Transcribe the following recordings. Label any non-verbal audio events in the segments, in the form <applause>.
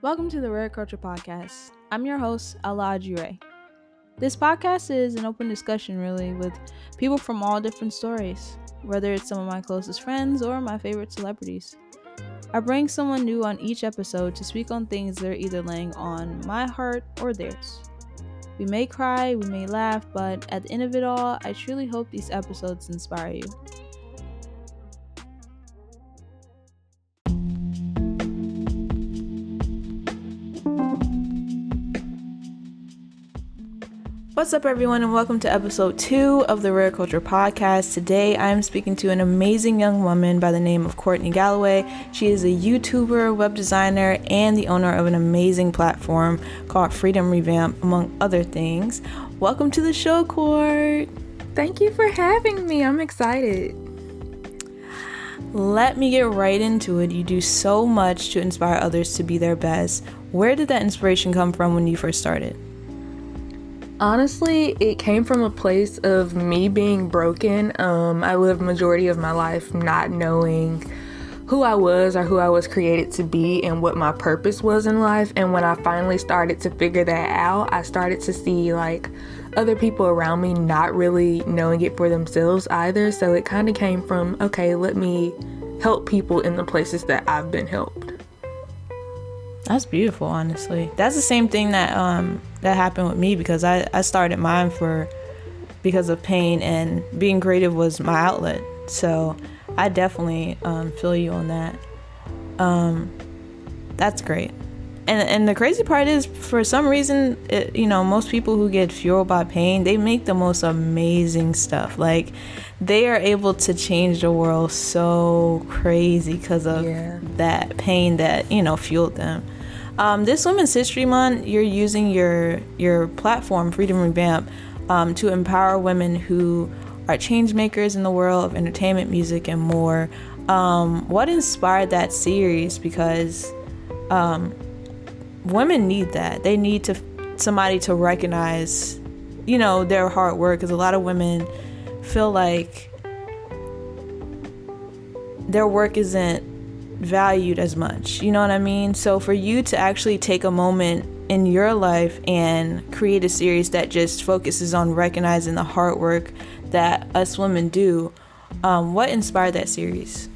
Welcome to the Rare Culture Podcast. I'm your host, Ella Jure. This podcast is an open discussion, really, with people from all different stories, whether it's some of my closest friends or my favorite celebrities. I bring someone new on each episode to speak on things that are either laying on my heart or theirs. We may cry, we may laugh, but at the end of it all, I truly hope these episodes inspire you. What's up, everyone, and welcome to episode two of the Rare Culture Podcast. Today, I'm speaking to an amazing young woman by the name of Kourtney Galloway. She is a YouTuber, web designer, and the owner of an amazing platform called Freedom Revamp, among other things. Welcome to the show, Kourt. Thank you for having me. I'm excited. Let me get right into it. You do so much to inspire others to be their best. Where did that inspiration come from when you first started? Honestly, it came from a place of me being broken. Um, I lived majority of my life not knowing who I was or who I was created to be and what my purpose was in life. And when I finally started to figure that out, I started to see like other people around me not really knowing it for themselves either. So it kind of came from, okay, let me help people in the places that I've been helped. That's beautiful, honestly. That's the same thing that um that happened with me because I I started mine for because of pain and being creative was my outlet. So I definitely um, feel you on that. Um, that's great. And and the crazy part is, for some reason, it, you know, most people who get fueled by pain, they make the most amazing stuff. Like they are able to change the world so crazy because of yeah. that pain that you know fueled them. Um, this Women's History Month, you're using your your platform, Freedom Revamp, um, to empower women who are change makers in the world of entertainment, music, and more. Um, what inspired that series? Because um, women need that. They need to somebody to recognize, you know, their hard work. Because a lot of women feel like their work isn't valued as much. You know what I mean? So for you to actually take a moment in your life and create a series that just focuses on recognizing the hard work that us women do, um, what inspired that series?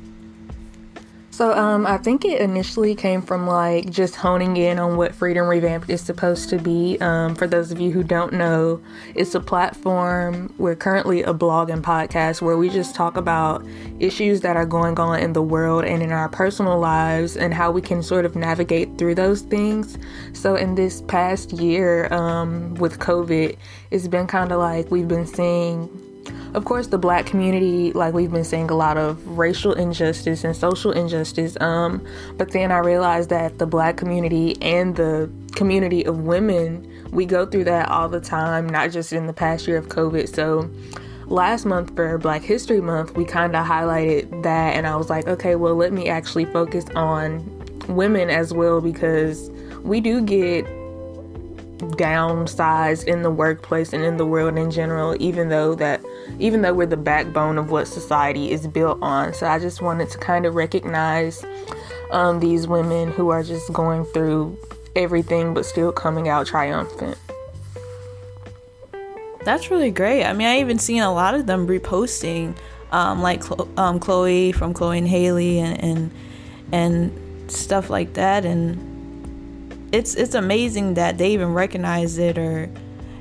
So um, I think it initially came from like just honing in on what Freedom Revamped is supposed to be. Um, for those of you who don't know, it's a platform. We're currently a blog and podcast where we just talk about issues that are going on in the world and in our personal lives and how we can sort of navigate through those things. So in this past year um, with COVID, it's been kind of like we've been seeing of course the black community like we've been seeing a lot of racial injustice and social injustice um but then i realized that the black community and the community of women we go through that all the time not just in the past year of covid. So last month for black history month we kind of highlighted that and i was like okay well let me actually focus on women as well because we do get downsized in the workplace and in the world in general even though that even though we're the backbone of what society is built on. So i just wanted to kind of recognize um, these women who are just going through everything but still coming out triumphant. That's really great. I mean i even seen a lot of them reposting um, like um, chloe from chloe and haley and, and and stuff like that. And it's it's amazing that they even recognized it or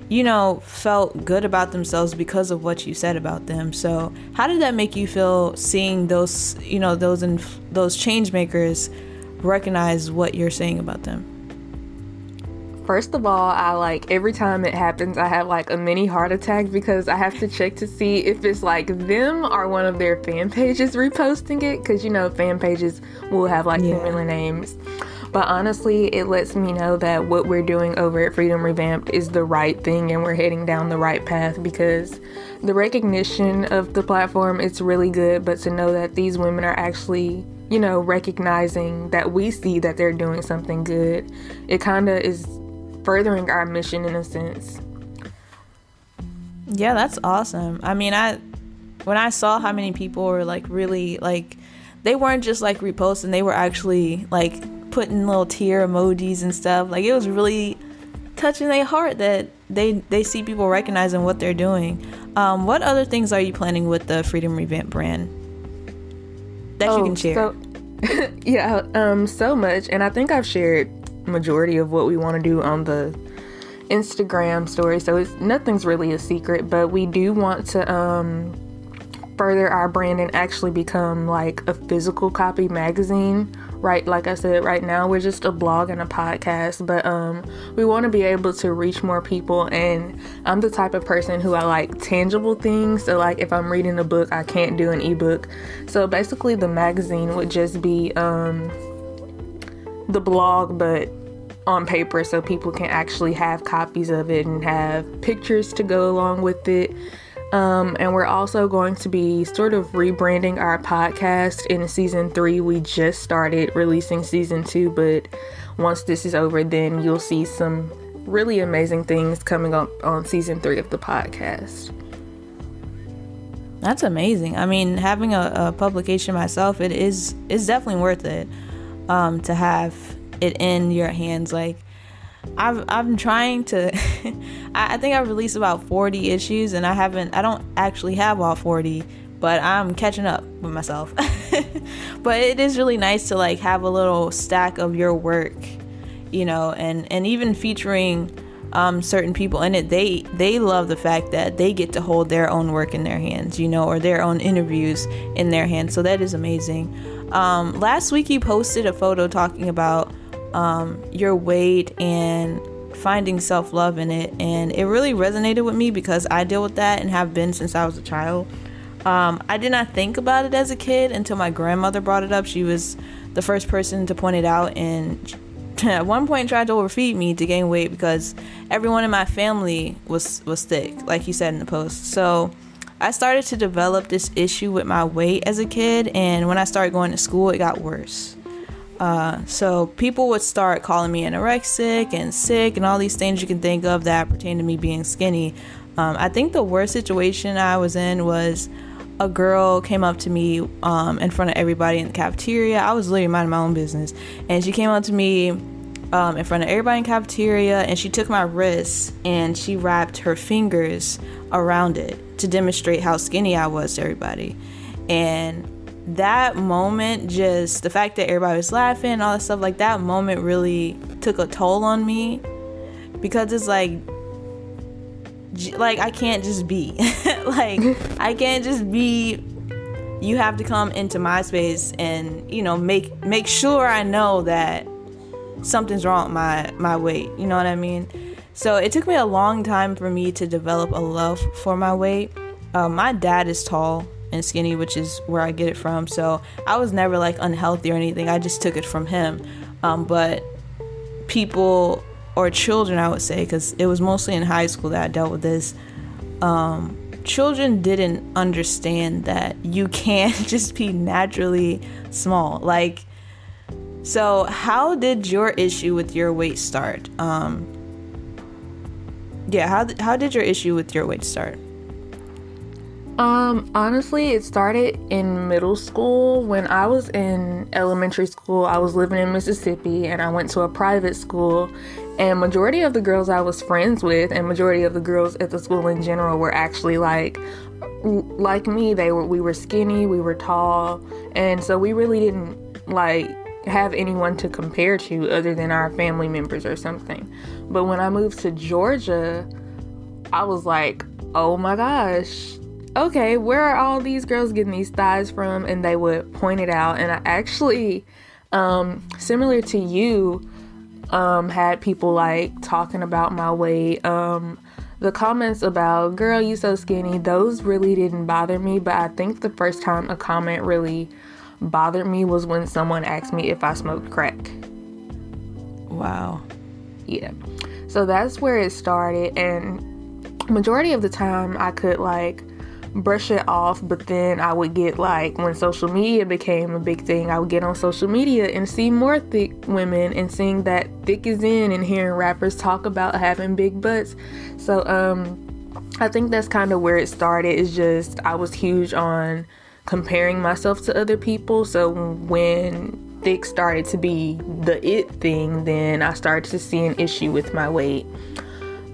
you know felt good about themselves because of what you said about them so how did that make you feel seeing those you know those in those change makers recognize what you're saying about them First of all, I like every time it happens, I have like a mini heart attack because I have to check to see if it's like them or one of their fan pages reposting it. Because you know, fan pages will have like yeah. similar names. But honestly, it lets me know that what we're doing over at Freedom Revamped is the right thing and we're heading down the right path because the recognition of the platform it's really good, but to know that these women are actually, you know, recognizing that we see that they're doing something good, it kind of is furthering our mission in a sense. Yeah, that's awesome. I mean, I when I saw how many people were like really like they weren't just like reposting, they were actually like putting little tear emojis and stuff. Like it was really touching their heart that they they see people recognizing what they're doing. Um, what other things are you planning with the Freedom Revamp brand that oh, you can share? So, <laughs> yeah, um, so much, and I think I've shared majority of what we want to do on the Instagram story, so it's nothing's really a secret. But we do want to um, further our brand and actually become like a physical copy magazine. Right like i said right now we're just a blog and a podcast but um we want to be able to reach more people and i'm the type of person who i like tangible things so like if i'm reading a book i can't do an ebook. So basically the magazine would just be um the blog but on paper so people can actually have copies of it and have pictures to go along with it um, and we're also going to be sort of rebranding our podcast in season three. We just started releasing season two, but once this is over, then you'll see some really amazing things coming up on season three of the podcast. That's amazing. I mean, having a, a publication myself, it is is definitely worth it um, to have it in your hands. Like I've I'm trying to <laughs> I, I think I've released about 40 issues and I haven't I don't actually have all 40 but I'm catching up with myself. <laughs> but it is really nice to like have a little stack of your work, you know, and and even featuring um, certain people in it. They they love the fact that they get to hold their own work in their hands, you know, or their own interviews in their hands. So that is amazing. Um, last week you posted a photo talking about um, your weight and finding self love in it. And it really resonated with me because I deal with that and have been since I was a child. Um, I did not think about it as a kid until my grandmother brought it up. She was the first person to point it out, and <laughs> at one point tried to overfeed me to gain weight because everyone in my family was was thick, like you said in the post. So I started to develop this issue with my weight as a kid, and when I started going to school, it got worse. Uh, so people would start calling me anorexic and sick and all these things you can think of that pertain to me being skinny. Um, I think the worst situation I was in was a girl came up to me um, in front of everybody in the cafeteria. I was literally minding my own business, and she came up to me um, in front of everybody in cafeteria, and she took my wrist and she wrapped her fingers around it to demonstrate how skinny I was to everybody. And that moment just the fact that everybody was laughing all that stuff like that moment really took a toll on me because it's like like I can't just be. <laughs> Like <laughs> I can't just be you have to come into my space and you know make make sure I know that something's wrong with my my weight you know what I mean? So it took me a long time for me to develop a love for my weight. Uh, my dad is tall and skinny, which is where I get it from. So I was never like unhealthy or anything. I just took it from him. Um, but people or children, I would say, because it was mostly in high school that I dealt with this. Um, children didn't understand that you can't <laughs> just be naturally small. Like, so how did your issue with your weight start? Um, yeah, how, how did your issue with your weight start? Um, honestly, it started in middle school. When I was in elementary school, I was living in Mississippi and I went to a private school. And majority of the girls I was friends with and majority of the girls at the school in general were actually like like me. They were we were skinny, we were tall, and so we really didn't like have anyone to compare to other than our family members or something. But when I moved to Georgia, I was like, "Oh my gosh, okay, where are all these girls getting these thighs from? And they would point it out. And I actually, um, similar to you, um, had people like talking about my weight. Um, the comments about, girl, you so skinny, those really didn't bother me. But I think the first time a comment really bothered me was when someone asked me if I smoked crack. Wow. Yeah. So that's where it started. And majority of the time I could like brush it off, but then I would get like when social media became a big thing, I would get on social media and see more thick women and seeing that thick is in and hearing rappers talk about having big butts. So um I think that's kind of where it started. Is just I was huge on comparing myself to other people. So when thick started to be the it thing, then I started to see an issue with my weight.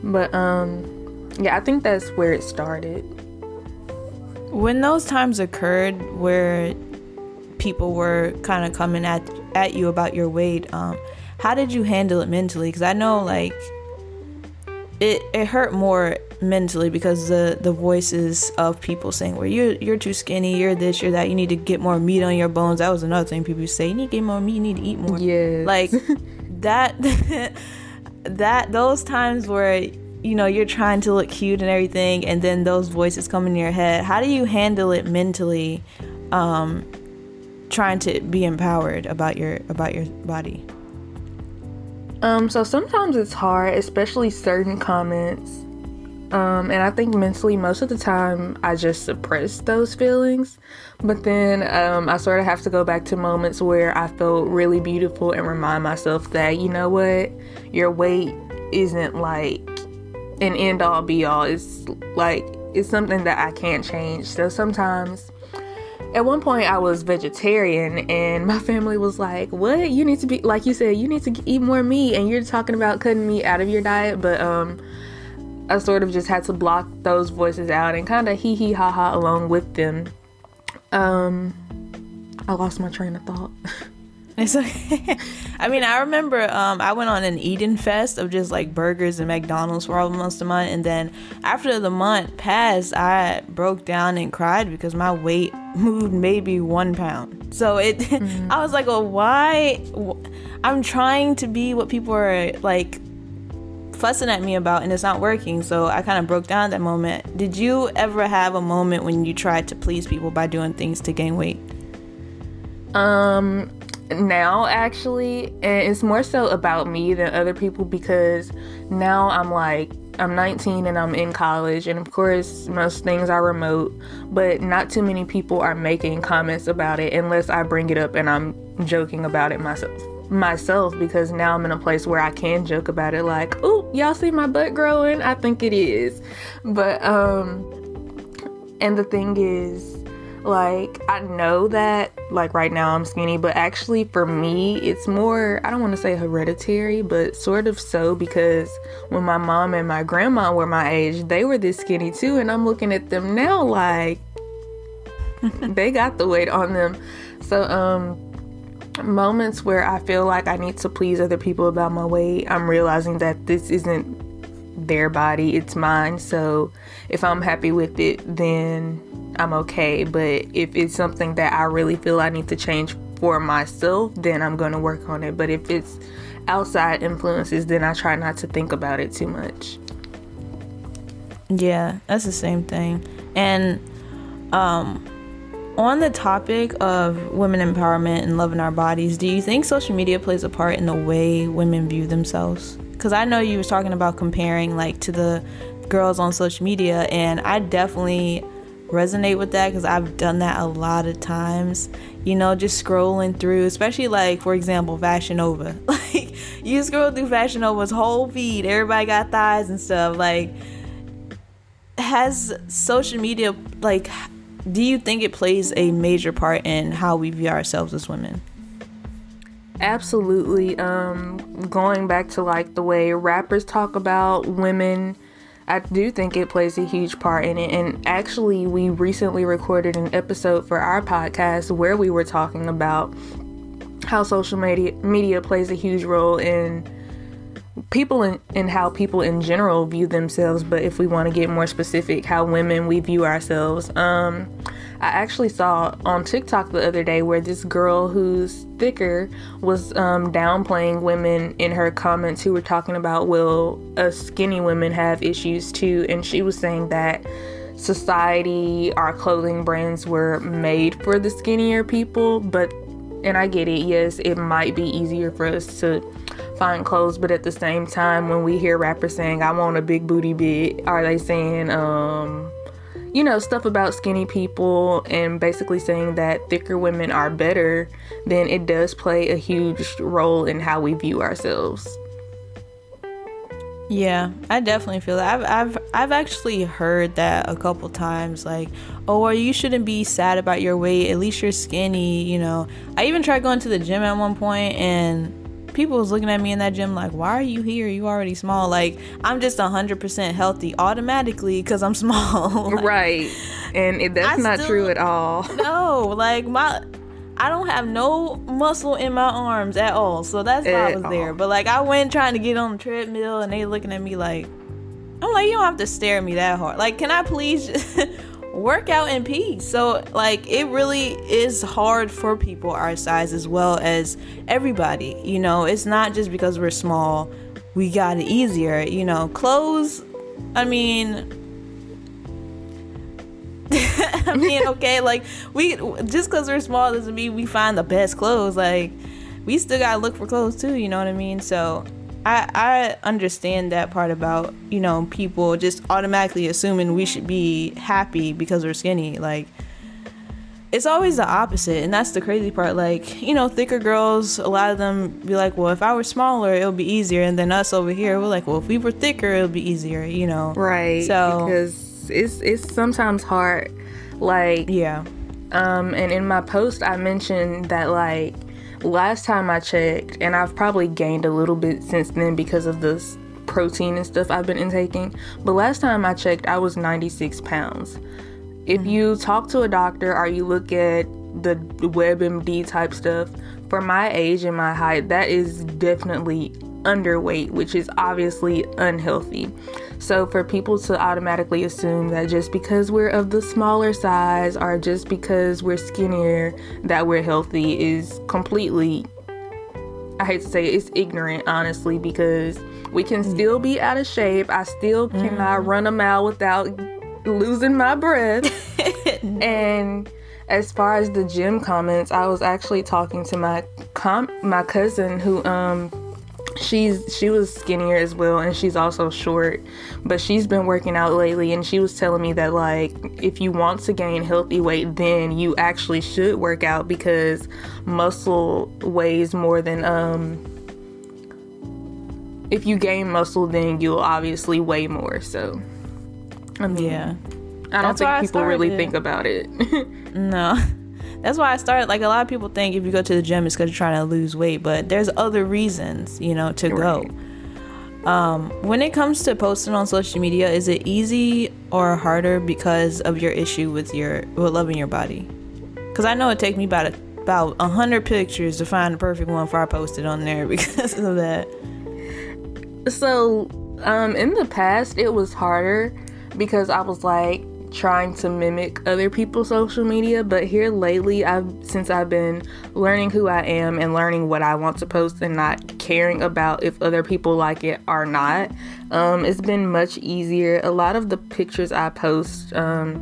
But um yeah, I think that's where it started. When those times occurred where people were kind of coming at at you about your weight, um, how did you handle it mentally? Because I know like it it hurt more mentally because the the voices of people saying, "Well, you're you're too skinny, you're this, you're that, you need to get more meat on your bones." That was another thing people say. You need to get more meat, you need to eat more. Yeah, like <laughs> that. <laughs> that those times where you know you're trying to look cute and everything, and then those voices come in your head. How do you handle it mentally? Um, trying to be empowered about your about your body. Um, so sometimes it's hard, especially certain comments. Um, and I think mentally, most of the time, I just suppress those feelings. But then um, I sort of have to go back to moments where I felt really beautiful and remind myself that, you know what, your weight isn't like an end all be all. It's like, it's something that I can't change. So sometimes at one point I was vegetarian and my family was like, "What? You need to be like you said, you need to eat more meat and you're talking about cutting meat out of your diet." But um I sort of just had to block those voices out and kind of hee hee ha ha along with them. Um I lost my train of thought. <laughs> It's okay. <laughs> I mean, I remember um, I went on an Eden fest of just like burgers and McDonald's for almost a month, and then after the month passed, I broke down and cried because my weight <laughs> moved maybe one pound. So it, <laughs> mm-hmm. I was like, well, why? I'm trying to be what people are like fussing at me about and it's not working. So I kind of broke down that moment. Did you ever have a moment when you tried to please people by doing things to gain weight? Um, now actually and it's more so about me than other people because now i'm like i'm 19 and i'm in college and of course most things are remote but not too many people are making comments about it unless i bring it up and i'm joking about it myself myself because now i'm in a place where i can joke about it like oh y'all see my butt growing? I think it is. But um and the thing is like, I know that, like, right now I'm skinny, but actually, for me, it's more, I don't want to say hereditary, but sort of so because when my mom and my grandma were my age, they were this skinny too. And I'm looking at them now like <laughs> they got the weight on them. So, um, moments where I feel like I need to please other people about my weight, I'm realizing that this isn't their body, it's mine. So, if I'm happy with it, then I'm okay. But if it's something that I really feel I need to change for myself, then I'm going to work on it. But if it's outside influences, then I try not to think about it too much. Yeah, that's the same thing. And um on the topic of women empowerment and loving our bodies, do you think social media plays a part in the way women view themselves? Cuz I know you was talking about comparing like to the girls on social media and I definitely resonate with that because I've done that a lot of times. You know, just scrolling through, especially like, for example, Fashion Nova. <laughs> Like, you scroll through Fashion Nova's whole feed, everybody got thighs and stuff. Like, has social media, like, do you think it plays a major part in how we view ourselves as women? Absolutely. Um, going back to like the way rappers talk about women I do think it plays a huge part in it. And actually, we recently recorded an episode for our podcast where we were talking about how social media media plays a huge role in people in how people in general view themselves but if we want to get more specific how women we view ourselves um I actually saw on TikTok the other day where this girl who's thicker was um, downplaying women in her comments who were talking about, well, us skinny women have issues too. And she was saying that society, our clothing brands were made for the skinnier people. But, and I get it, yes, it might be easier for us to find clothes, but at the same time, when we hear rappers saying, I want a big booty bit, are they saying, um, you know, stuff about skinny people and basically saying that thicker women are better, then it does play a huge role in how we view ourselves. Yeah, I definitely feel that. I've I've I've actually heard that a couple times like, "Oh, well, you shouldn't be sad about your weight. At least you're skinny, you know." I even tried going to the gym at one point and people was looking at me in that gym like, "Why are you here? You already small." Like, I'm just 100% healthy automatically cuz I'm <laughs> small. like, right. And it, that's I not still, true at all. <laughs> No, like my I don't have no muscle in my arms at all. So that's why at I was all. there. But like I went trying to get on the treadmill and they looking at me like I'm like, you don't have to stare at me that hard. Like, can I please <laughs> work out in peace? So like it really is hard for people our size as well as everybody. You know, it's not just because we're small, we got it easier. You know, clothes I mean <laughs> I mean, <laughs> okay, like we just because we're small doesn't mean we find the best clothes. Like we still gotta look for clothes too. You know what I mean? So I I understand that part about you know people just automatically assuming we should be happy because we're skinny. Like it's always the opposite and that's the crazy part like you know thicker girls a lot of them be like well if i were smaller it would be easier and then us over here we're like well if we were thicker it would be easier you know right so because it's it's sometimes hard. Like yeah. Um, and in my post, I mentioned that like last time I checked, and I've probably gained a little bit since then because of this protein and stuff I've been intaking. But last time I checked, I was 96 pounds. If mm-hmm. you talk to a doctor or you look at the WebMD type stuff, for my age and my height, that is definitely underweight, which is obviously unhealthy. So, for people to automatically assume that just because we're of the smaller size or just because we're skinnier, that we're healthy is completely, I hate to say it, it's ignorant, honestly, because we can mm. still be out of shape. I still cannot mm. run a mile without losing my breath. <laughs> and as far as the gym comments, I was actually talking to my com- my cousin who um she's she was skinnier as well and she's also short but she's been working out lately and she was telling me that like if you want to gain healthy weight then you actually should work out because muscle weighs more than um if you gain muscle then you'll obviously weigh more so I mean, yeah. I don't think people really think about it. <laughs> No that's why I started. Like a lot of people think if you go to the gym, it's because you're trying to lose weight, but there's other reasons, you know, to right. go. Um, when it comes to posting on social media, is it easy or harder because of your issue with your with loving your body? Because I know it takes me about a, about a hundred pictures to find the perfect one for I posted on there <laughs> because of that. So, um, in the past, it was harder because I was like, trying to mimic other people's social media, but here lately, I've since I've been learning who I am and learning what I want to post and not caring about if other people like it or not, um, it's been much easier. A lot of the pictures I post um,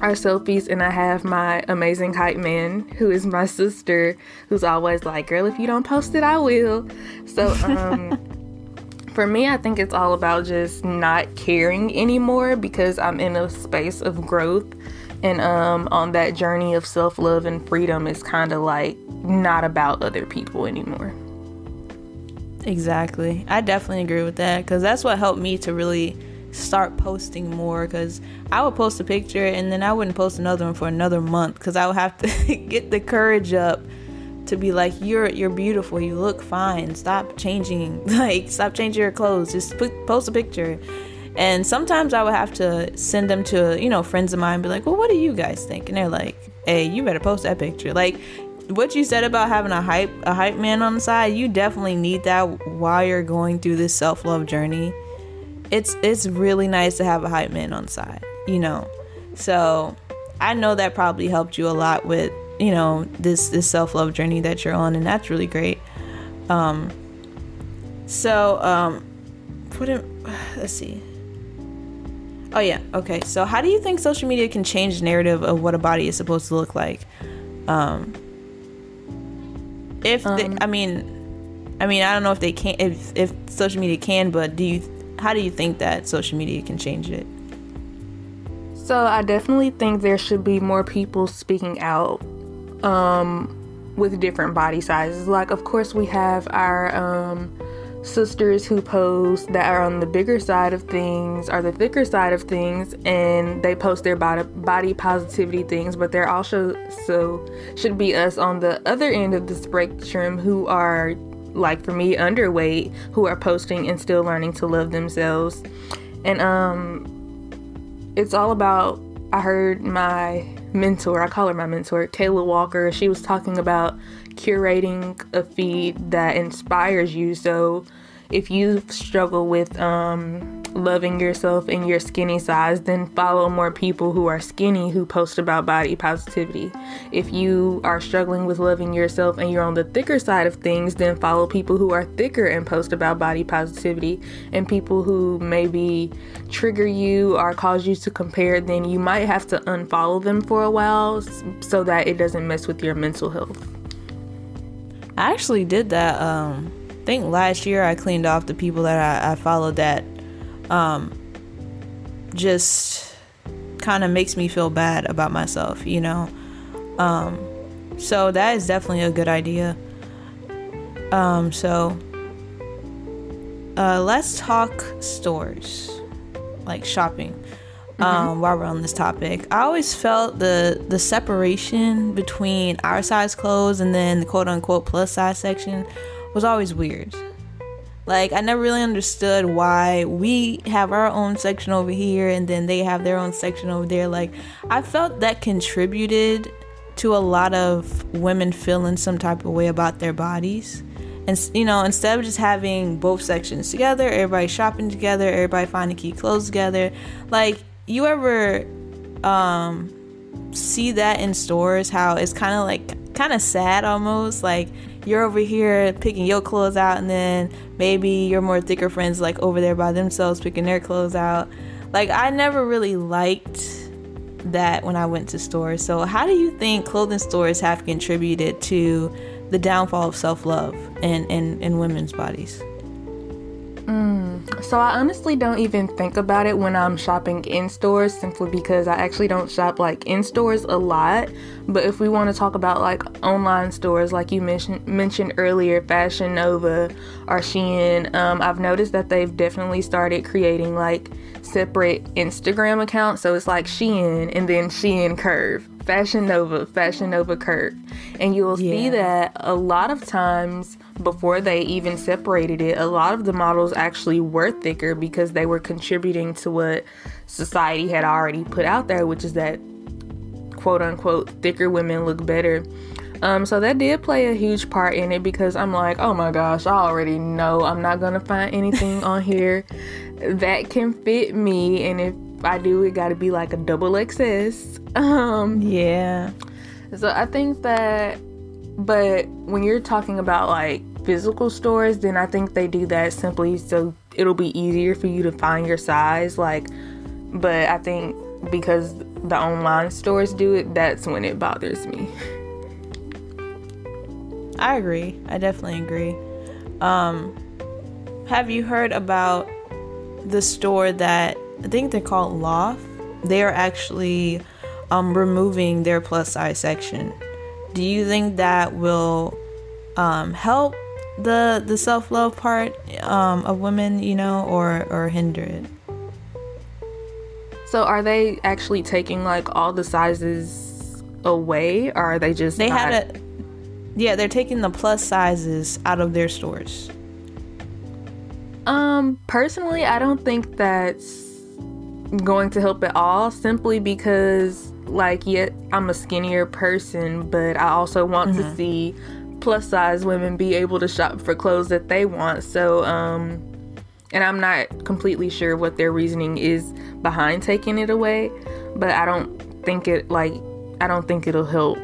are selfies, and I have my amazing hype man, who is my sister, who's always like, "Girl, if you don't post it, I will." So. Um, <laughs> for me, I think it's all about just not caring anymore because I'm in a space of growth and um, on that journey of self love and freedom is kind of like not about other people anymore. Exactly. I definitely agree with that because that's what helped me to really start posting more because I would post a picture and then I wouldn't post another one for another month because I would have to <laughs> get the courage up to be like you're you're beautiful. You look fine. Stop changing <laughs> like stop changing your clothes. Just put, post a picture. And sometimes i would have to send them to you know friends of mine and be like well what do you guys think? And they're like hey you better post that picture. Like what you said about having a hype a hype man on the side you definitely need that while you're going through this self-love journey. It's it's really nice to have a hype man on the side you know? So i know that probably helped you a lot with you know this this self-love journey that you're on and that's really great. Um so um put it <sighs> let's see. Oh yeah okay so how do you think social media can change the narrative of what a body is supposed to look like? Um if um, they, i mean i mean i don't know if they can if if social media can but do you how do you think that social media can change it? So i definitely think there should be more people speaking out um, with different body sizes. Like, of course, we have our um, sisters who post that are on the bigger side of things or the thicker side of things and they post their body, body positivity things but there also so should be us on the other end of the spectrum who are like for me underweight who are posting and still learning to love themselves and um it's all about i heard my mentor i call her my mentor kayla walker she was talking about curating a feed that inspires you. So if you struggle with um, loving yourself and your skinny size, then follow more people who are skinny who post about body positivity. If you are struggling with loving yourself and you're on the thicker side of things, then follow people who are thicker and post about body positivity. And people who maybe trigger you or cause you to compare, then you might have to unfollow them for a while so that it doesn't mess with your mental health. I actually did that. Um, think last year I cleaned off the people that I, I followed that um, just kind of makes me feel bad about myself, you know. Um, so that is definitely a good idea. Um, so uh, let's talk stores, like shopping um, mm-hmm. while we're on this topic. I always felt the the separation between our size clothes and then the quote unquote plus size section was always weird. Like I never really understood why we have our own section over here and then they have their own section over there. Like I felt that contributed to a lot of women feeling some type of way about their bodies. And you know, instead of just having both sections together, everybody shopping together, everybody finding key clothes together, like you ever um see that in stores how it's kind of like kind of sad almost like you're over here picking your clothes out and then maybe your more thicker friends like over there by themselves picking their clothes out. Like i never really liked that when i went to stores. So how do you think clothing stores have contributed to the downfall of self-love in, in, in women's bodies Mm, so I honestly don't even think about it when I'm shopping in stores simply because I actually don't shop like in stores a lot. But if we want to talk about like online stores, like you mentioned mentioned earlier, Fashion Nova or Shein, um, I've noticed that they've definitely started creating like separate Instagram accounts. So it's like Shein and then Shein Curve. Fashion Nova, Fashion Nova Curve. And you'll yeah. see that a lot of times before they even separated it, a lot of the models actually were thicker because they were contributing to what society had already put out there, which is that quote unquote thicker women look better. Um, so that did play a huge part in it because I'm like, oh my gosh, I already know I'm not gonna find anything on here <laughs> that can fit me, and if I do, it got to be like a double XS. Um, yeah. So I think that, but when you're talking about like physical stores, then I think they do that simply so it'll be easier for you to find your size. Like, but I think because the online stores do it, that's when it bothers me. I agree. I definitely agree. Um, have you heard about the store that I think they're called Loft? They are actually um, removing their plus size section. Do you think that will um, help the the self love part um, of women, you know, or or hinder it? So are they actually taking like all the sizes away, or are they just they not- had a yeah they're taking the plus sizes out of their stores. Um, personally, I don't think that's going to help at all simply because like yet I'm a skinnier person, but I also want mm-hmm. to see plus size women be able to shop for clothes that they want. So um and I'm not completely sure what their reasoning is behind taking it away, but I don't think it like I don't think it'll help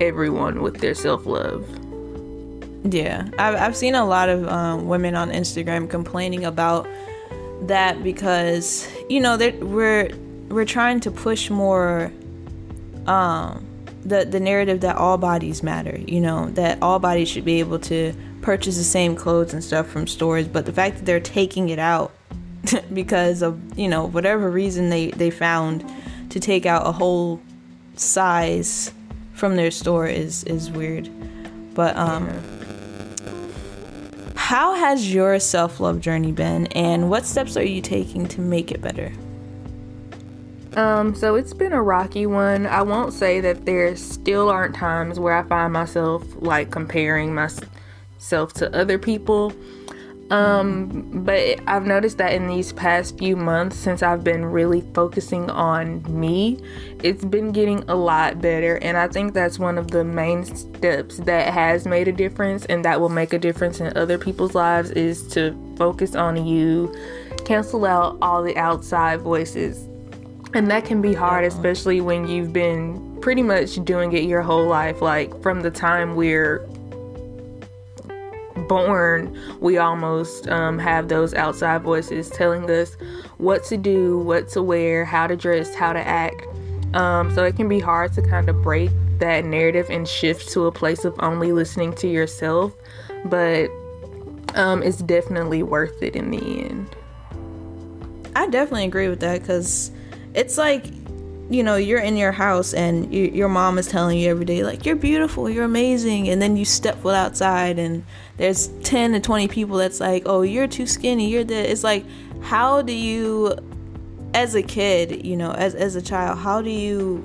everyone with their self-love. Yeah, I've, I've seen a lot of um, women on Instagram complaining about that because you know that we're we're trying to push more um the the narrative that all bodies matter you know that all bodies should be able to purchase the same clothes and stuff from stores but the fact that they're taking it out <laughs> because of you know whatever reason they they found to take out a whole size from their store is is weird. But um yeah how has your self love journey been, and what steps are you taking to make it better? Um, so it's been a rocky one. I won't say that there still aren't times where I find myself like comparing myself to other people. Um, but I've noticed that in these past few months, since I've been really focusing on me, it's been getting a lot better. And I think that's one of the main steps that has made a difference and that will make a difference in other people's lives is to focus on you, cancel out all the outside voices. And that can be hard, especially when you've been pretty much doing it your whole life. Like from the time we're born, we almost um, have those outside voices telling us what to do, what to wear, how to dress, how to act. Um, so it can be hard to kind of break that narrative and shift to a place of only listening to yourself, but um, it's definitely worth it in the end. I definitely agree with that because it's like you know you're in your house and you, your mom is telling you every day like you're beautiful you're amazing and then you step foot outside and there's 10 to 20 people that's like oh you're too skinny you're the it's like how do you as a kid you know as, as a child how do you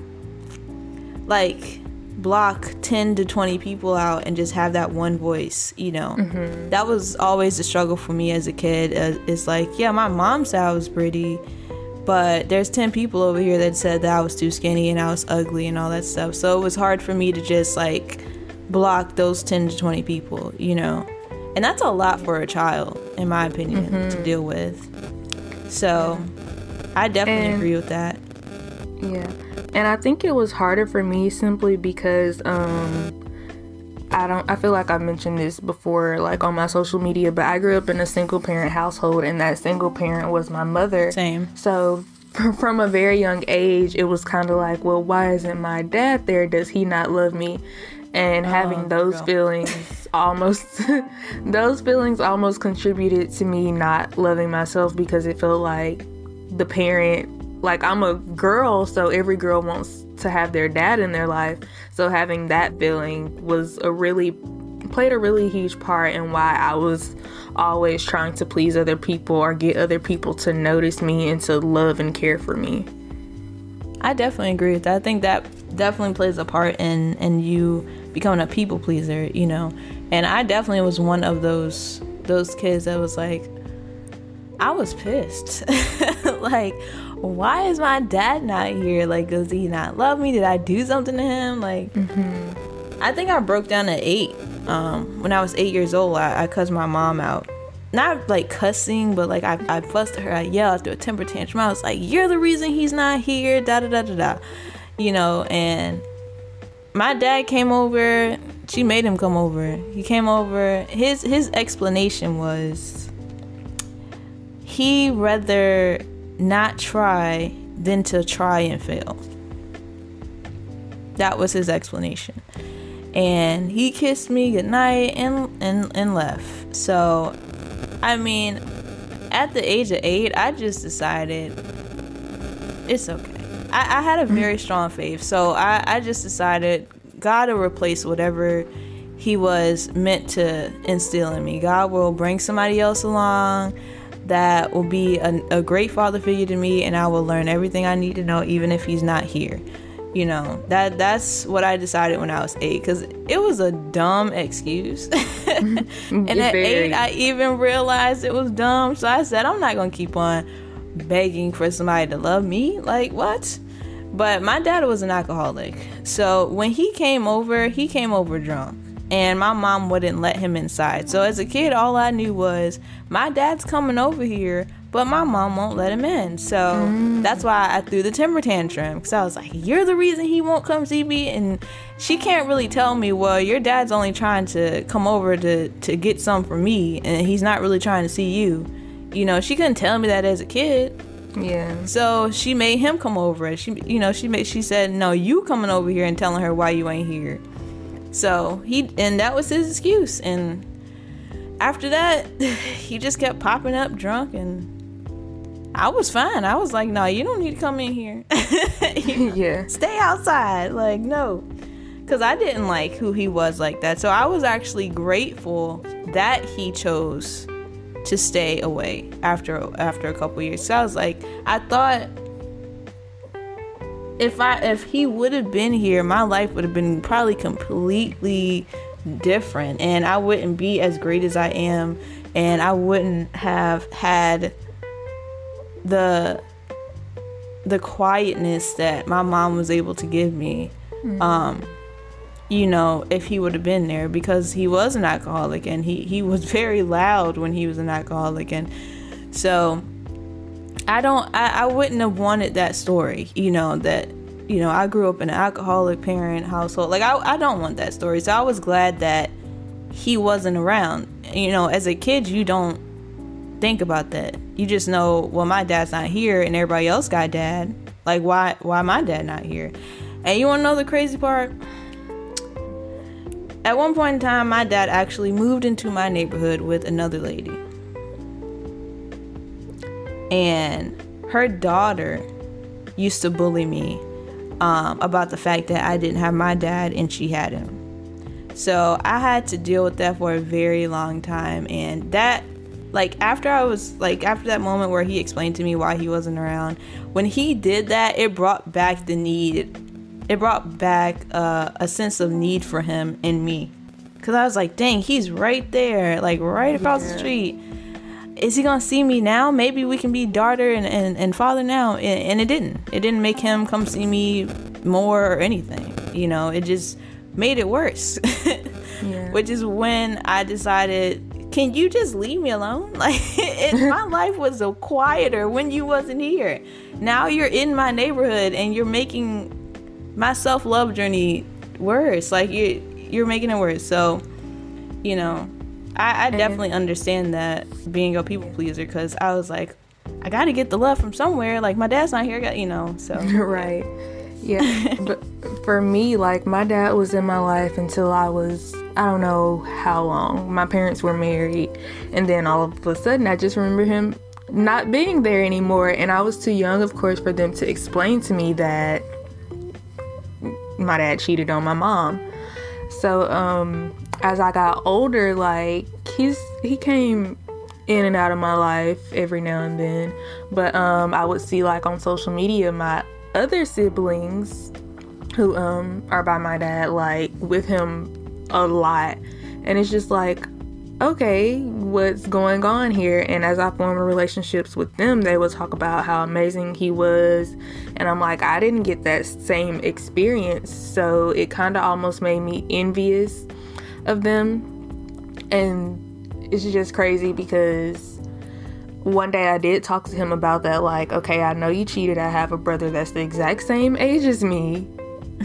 like block 10 to 20 people out and just have that one voice you know mm-hmm. that was always the struggle for me as a kid uh, it's like yeah my mom said i was pretty but there's 10 people over here that said that I was too skinny and I was ugly and all that stuff. So it was hard for me to just like block those 10 to 20 people, you know. And that's a lot for a child, in my opinion, mm-hmm. to deal with. So I definitely and, agree with that. Yeah. And I think it was harder for me simply because um I don't I feel like I mentioned this before like on my social media, but I grew up in a single parent household and that single parent was my mother. Same. So from a very young age, it was kind of like, well, why isn't my dad there? Does he not love me? And oh, having oh, those girl. feelings <laughs> almost <laughs> those feelings almost contributed to me not loving myself because it felt like the parent like I'm a girl, so every girl wants to have their dad in their life. So having that feeling was a really played a really huge part in why I was always trying to please other people or get other people to notice me and to love and care for me. I definitely agree with that. I think that definitely plays a part in in you becoming a people pleaser, you know. And I definitely was one of those those kids that was like I was pissed. <laughs> like why is my dad not here? Like, does he not love me? Did I do something to him? Like, mm-hmm. I think I broke down at eight. Um, when I was eight years old, I, I cussed my mom out. Not like cussing, but like I, I fussed her. I yelled, threw a temper tantrum. I was like, "You're the reason he's not here." Da da da da da. You know, and my dad came over. She made him come over. He came over. His his explanation was he rather not try than to try and fail. That was his explanation. And he kissed me goodnight and, and, and left. So, I mean, at the age of eight, I just decided it's okay. I, I had a very <clears throat> strong faith. So I, I just decided God will replace whatever he was meant to instill in me. God will bring somebody else along that will be a, a great father figure to me and I will learn everything I need to know even if he's not here. You know, that that's what I decided when I was 8 cuz it was a dumb excuse. <laughs> <laughs> and at very. 8 I even realized it was dumb, so I said I'm not going to keep on begging for somebody to love me. Like what? But my dad was an alcoholic. So when he came over, he came over drunk and my mom wouldn't let him inside. So as a kid, all I knew was my dad's coming over here, but my mom won't let him in. So that's why I threw the temper tantrum because I was like, "You're the reason he won't come see me," and she can't really tell me, "Well, your dad's only trying to come over to to get some for me, and he's not really trying to see you." You know, she couldn't tell me that as a kid. Yeah. So she made him come over. She, you know, she made she said, "No, you coming over here and telling her why you ain't here." So he, and that was his excuse. And after that, <laughs> he just kept popping up drunk and I was fine. I was like, no, you don't need to come in here. <laughs> yeah. Stay outside. Like, no. because I didn't like who he was like that. So I was actually grateful that he chose to stay away after after a couple years. So I was like, I thought if I if he would have been here, my life would have been probably completely different and I wouldn't be as great as I am and I wouldn't have had the the quietness that my mom was able to give me. Mm-hmm. Um you know, if he would have been there because he was an alcoholic and he, he was <laughs> very loud when he was an alcoholic. And so I don't, I, I wouldn't have wanted that story, you know, that, you know, I grew up in an alcoholic parent household. Like, I, I don't want that story. So I was glad that he wasn't around. You know, as a kid, you don't think about that. You just know, well, my dad's not here and everybody else got dad. Like, why, why my dad not here? And you want to know the crazy part? At one point in time, my dad actually moved into my neighborhood with another lady. And her daughter used to bully me um, about the fact that I didn't have my dad and she had him. So I had to deal with that for a very long time. And that, like, after I was, like, after that moment where he explained to me why he wasn't around, when he did that, it brought back the need it brought back uh, a sense of need for him in me. Cause I was like, dang, he's right there, like right across yeah. the street. Is he gonna see me now? Maybe we can be daughter and, and, and father now. And, and it didn't. It didn't make him come see me more or anything. You know, it just made it worse. <laughs> yeah. Which is when I decided, can you just leave me alone? <laughs> Like, it, my <laughs> life was so quieter when you wasn't here. Now you're in my neighborhood and you're making my self love journey worse. Like you you're making it worse. So, you know, I, I definitely understand that being a people pleaser because I was like, I got to get the love from somewhere. Like my dad's not here, got you know. So <laughs> right, yeah. <laughs> but for me, like my dad was in my life until I was I don't know how long. My parents were married, and then all of a sudden, I just remember him not being there anymore. And I was too young, of course, for them to explain to me that my dad cheated on my mom. So um as I got older, like he's he came in and out of my life every now and then. But um I would see like on social media my other siblings who um are by my dad like with him a lot. And it's just like okay, what's going on here? And as I form relationships with them, they will talk about how amazing he was. And I'm like, I didn't get that same experience. So it kind of almost made me envious of them. And it's just crazy because one day I did talk to him about that. Like, okay, I know you cheated. I have a brother that's the exact same age as me.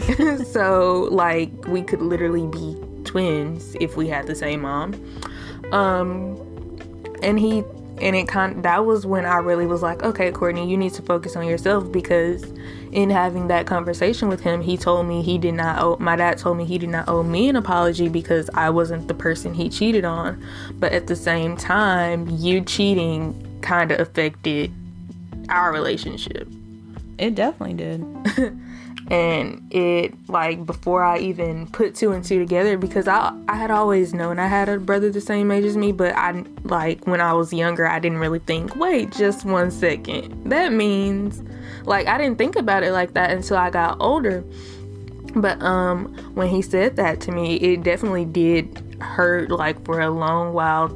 <laughs> so, like, we could literally be twins if we had the same mom. Um, and he and it kind that was when I really was like, okay, Kourtney, you need to focus on yourself because in having that conversation with him, he told me he did not owe my dad told me he did not owe me an apology because I wasn't the person he cheated on. But at the same time, you cheating kind of affected our relationship. It definitely did. <laughs> and it like before I even put two and two together because I I had always known I had a brother the same age as me, but I like when I was younger I didn't really think, wait, just one second. That means like I didn't think about it like that until I got older. But um when he said that to me, it definitely did hurt like for a long while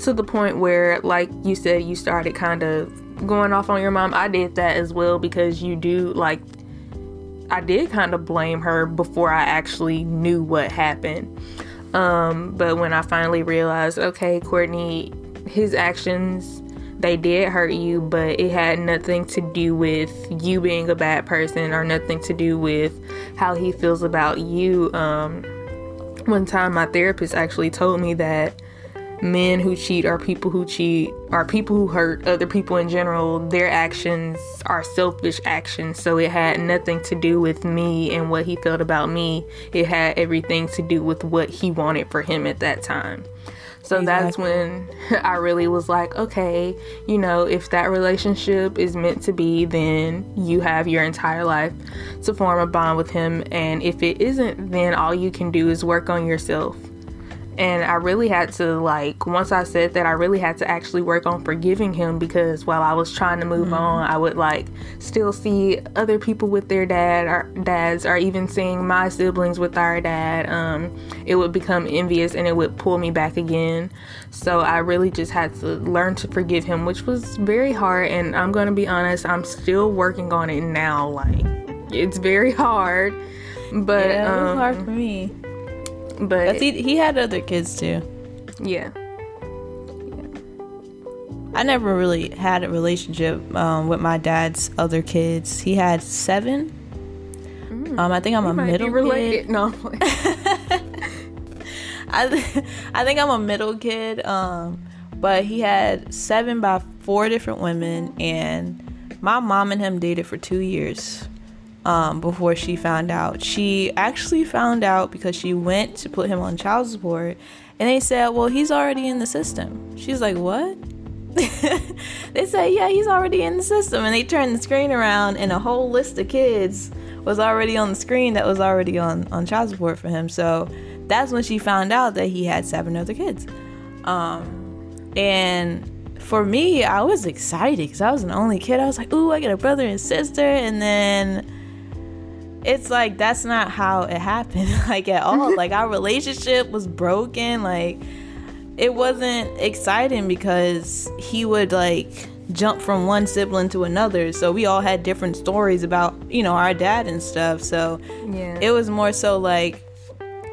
to the point where like you said you started kind of going off on your mom. I did that as well because you do like I did kind of blame her before I actually knew what happened. Um, but when I finally realized, okay, Kourtney, his actions they did hurt you, but it had nothing to do with you being a bad person or nothing to do with how he feels about you. Um, one time, my therapist actually told me that men who cheat are people who cheat are people who hurt other people in general their actions are selfish actions so it had nothing to do with me and what he felt about me it had everything to do with what he wanted for him at that time So exactly. that's when <laughs> I really was like, okay, you know, if that relationship is meant to be, then you have your entire life to form a bond with him. And if it isn't, then all you can do is work on yourself and I really had to like once I said that I really had to actually work on forgiving him because while I was trying to move mm-hmm. on, I would like still see other people with their dad or dads or even seeing my siblings with our dad. Um, it would become envious and it would pull me back again. So I really just had to learn to forgive him, which was very hard. And I'm gonna be honest, I'm still working on it now. Like it's very hard, but yeah, it was um, hard for me but he, he had other kids too. Yeah. I never really had a relationship um, with my dad's other kids. He had seven. Mm. Um, I think I'm a middle kid. No. <laughs> I, th- I think I'm a middle kid. Um, but he had seven by four different women, and my mom and him dated for two years um, before she found out. She actually found out because she went to put him on child support, and they said, "Well, he's already in the system." She's like, "What?" <laughs> they said, "Yeah, he's already in the system," and they turned the screen around, and a whole list of kids was already on the screen that was already on on child support for him. So that's when she found out that he had seven other kids. Um, and for me, I was excited because I was an only kid. I was like, "Ooh, I got a brother and sister," and then it's like that's not how it happened <laughs> like at all <laughs> like our relationship was broken like it wasn't exciting because he would like jump from one sibling to another so we all had different stories about you know our dad and stuff so yeah it was more so like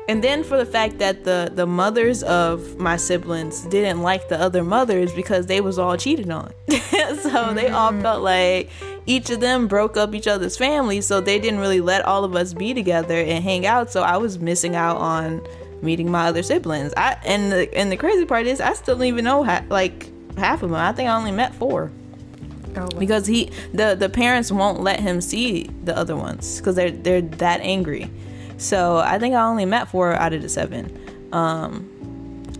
and then for the fact that the the mothers of my siblings didn't like the other mothers because they was all cheated on <laughs> so mm-hmm. they all mm-hmm. felt like each of them broke up each other's families, so they didn't really let all of us be together and hang out. So I was missing out on meeting my other siblings. I and the and the crazy part is I still don't even know ha- like half of them. I think I only met four. Oh, because he the the parents won't let him see the other ones because they're they're that angry. So I think I only met four out of the seven. Um,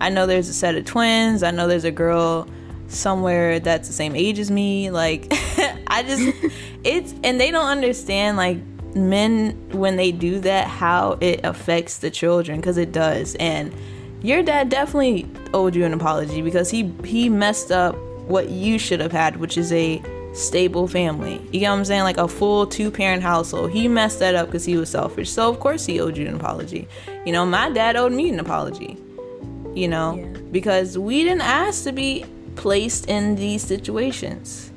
I know there's a set of twins. I know there's a girl somewhere that's the same age as me. Like, <laughs> I just, <laughs> it's, and they don't understand, like, men, when they do that, how it affects the children, because it does. And your dad definitely owed you an apology because he, he messed up what you should have had, which is a stable family. You get what I'm saying? Like a full two parent household. He messed that up because he was selfish. So, of course, he owed you an apology. You know, my dad owed me an apology, you know, yeah. because we didn't ask to be placed in these situations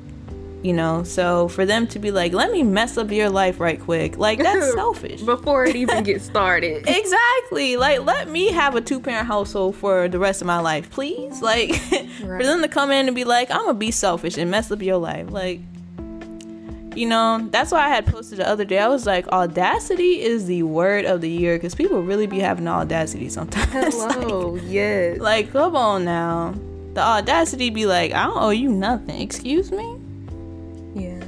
you know? So for them to be like let me mess up your life right quick like that's <laughs> selfish. Before it even gets <laughs> started. Exactly. Like let me have a two-parent household for the rest of my life please. <laughs> Like right. for them to come in and be like i'm gonna be selfish and mess up your life like you know? That's why i had posted the other day. I was like audacity is the word of the year because people really be having audacity sometimes. Hello. Like, yes. like come on now the audacity be like, I don't owe you nothing. Excuse me? Yeah.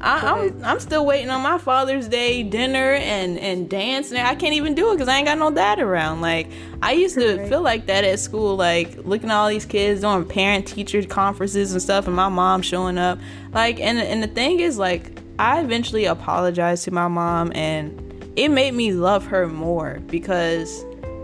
I, am I'm, I'm still waiting on my Father's Day dinner and and dance. And I can't even do it because I ain't got no dad around. Like I used to right. feel like that at school, like looking at all these kids doing parent teacher conferences and stuff, and my mom showing up. Like and and the thing is, like I eventually apologized to my mom, and it made me love her more because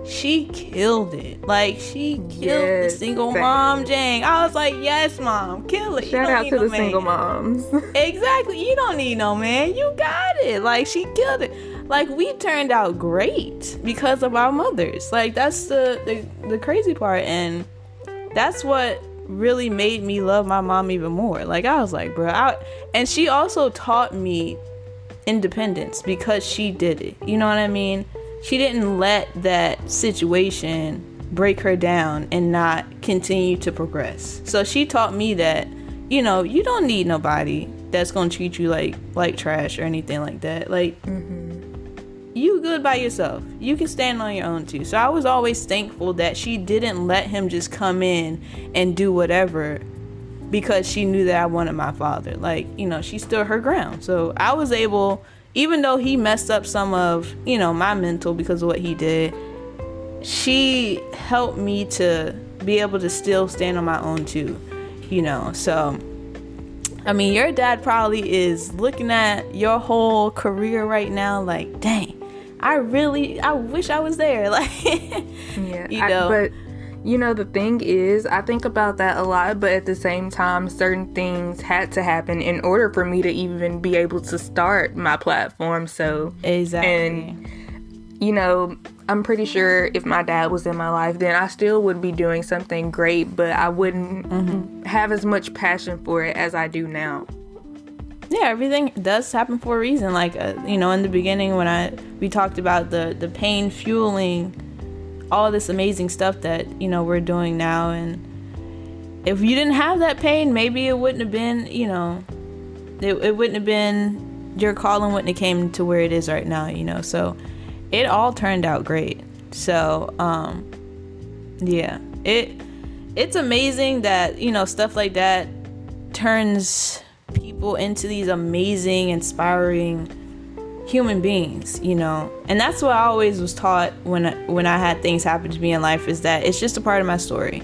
she killed it. Like she killed yes, the single mom Jang. I was like, yes, mom, kill it. Shout out to no the man. single moms. <laughs> exactly. You don't need no man. You got it. Like she killed it. Like we turned out great because of our mothers. Like that's the the, the crazy part, and that's what really made me love my mom even more. Like I was like, bro, I, and she also taught me independence because she did it. You know what I mean? She didn't let that situation break her down and not continue to progress. So she taught me that, you know, you don't need nobody that's gonna treat you like like trash or anything like that. Like mm-hmm. you good by yourself. You can stand on your own too. So I was always thankful that she didn't let him just come in and do whatever because she knew that I wanted my father. Like, you know, she stood her ground. So I was able even though he messed up some of, you know, my mental because of what he did, she helped me to be able to still stand on my own too, you know. So I mean, your dad probably is looking at your whole career right now like, dang, I really, I wish I was there. <laughs> Like, yeah, you know. I, but you know, the thing is, I think about that a lot, but at the same time, certain things had to happen in order for me to even be able to start my platform. So, exactly. And, you know, I'm pretty sure if my dad was in my life, then I still would be doing something great, but I wouldn't mm-hmm. have as much passion for it as I do now. Yeah, everything does happen for a reason. Like uh, you know, in the beginning when I we talked about the the pain fueling all this amazing stuff that you know we're doing now, and if you didn't have that pain, maybe it wouldn't have been you know, it, it wouldn't have been your calling wouldn't have came to where it is right now. You know, so it all turned out great. So, um, yeah, it it's amazing that you know stuff like that turns people into these amazing, inspiring human beings, you know. And that's what I always was taught when when I had things happen to me in life is that it's just a part of my story,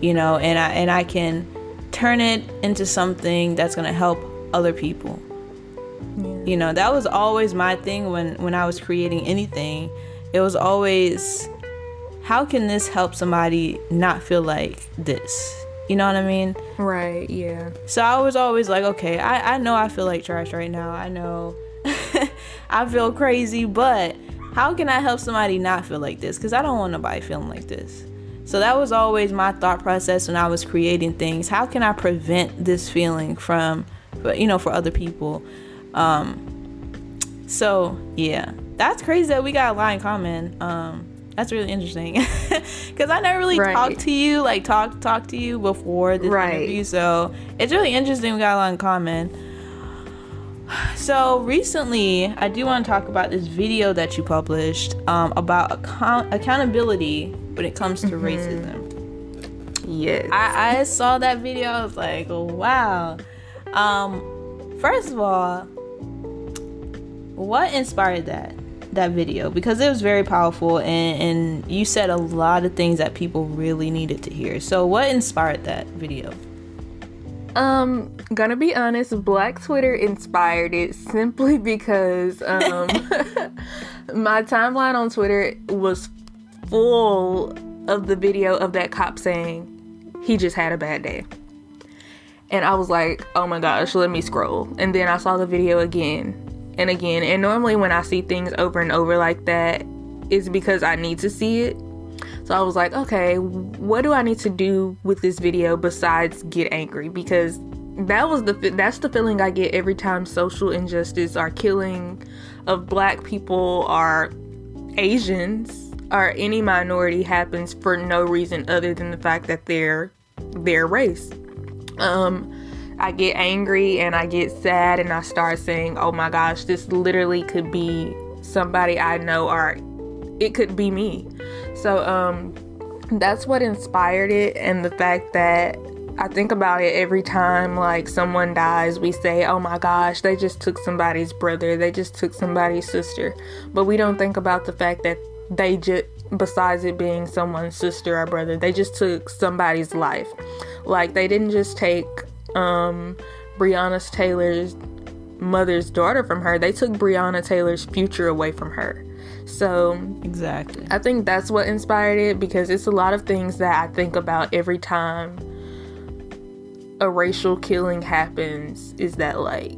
you know, and I and I can turn it into something that's going to help other people you know, that was always my thing when when I was creating anything. It was always how can this help somebody not feel like this? You know what I mean? Right, yeah. So I was always like, okay, I, I know I feel like trash right now. I know <laughs> I feel crazy, but how can I help somebody not feel like this? Because I don't want nobody feeling like this. So that was always my thought process when I was creating things. How can I prevent this feeling from, you know, for other people? Um, so yeah, that's crazy that we got a lot in common. Um, that's really interesting <laughs> because I never really right. talked to you, like talk talk to you before this right. interview. So it's really interesting. We got a lot in common. So recently, I do want to talk about this video that you published um, about account- accountability when it comes to mm-hmm. racism. Yes, I-, I saw that video. I was like, wow. Um, first of all, what inspired that that video because it was very powerful and, and you said a lot of things that people really needed to hear so what inspired that video um gonna be honest black twitter inspired it simply <laughs> because um <laughs> my timeline on twitter was full of the video of that cop saying he just had a bad day and i was like oh my gosh let me scroll and then i saw the video again and again. And normally, when I see things over and over like that, it's because I need to see it. So I was like, okay, what do I need to do with this video besides get angry? Because that was the that's the feeling I get every time social injustice or killing of black people or Asians or any minority happens for no reason other than the fact that they're their race. Um, I get angry and I get sad and I start saying, oh my gosh, this literally could be somebody I know or it could be me. So, um, that's what inspired it and the fact that I think about it every time like someone dies, we say, "Oh my gosh, they just took somebody's brother, they just took somebody's sister." But we don't think about the fact that they just besides it being someone's sister or brother, they just took somebody's life. Like they didn't just take um, Taylor's mother's daughter from her, they took Breonna Taylor's future away from her. So, exactly. I think that's what inspired it because it's a lot of things that I think about every time a racial killing happens is that like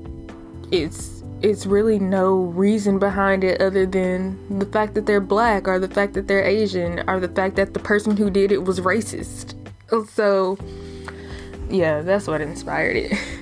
it's it's really no reason behind it other than the fact that they're black or the fact that they're Asian or the fact that the person who did it was racist. So, yeah, that's what inspired it. <laughs>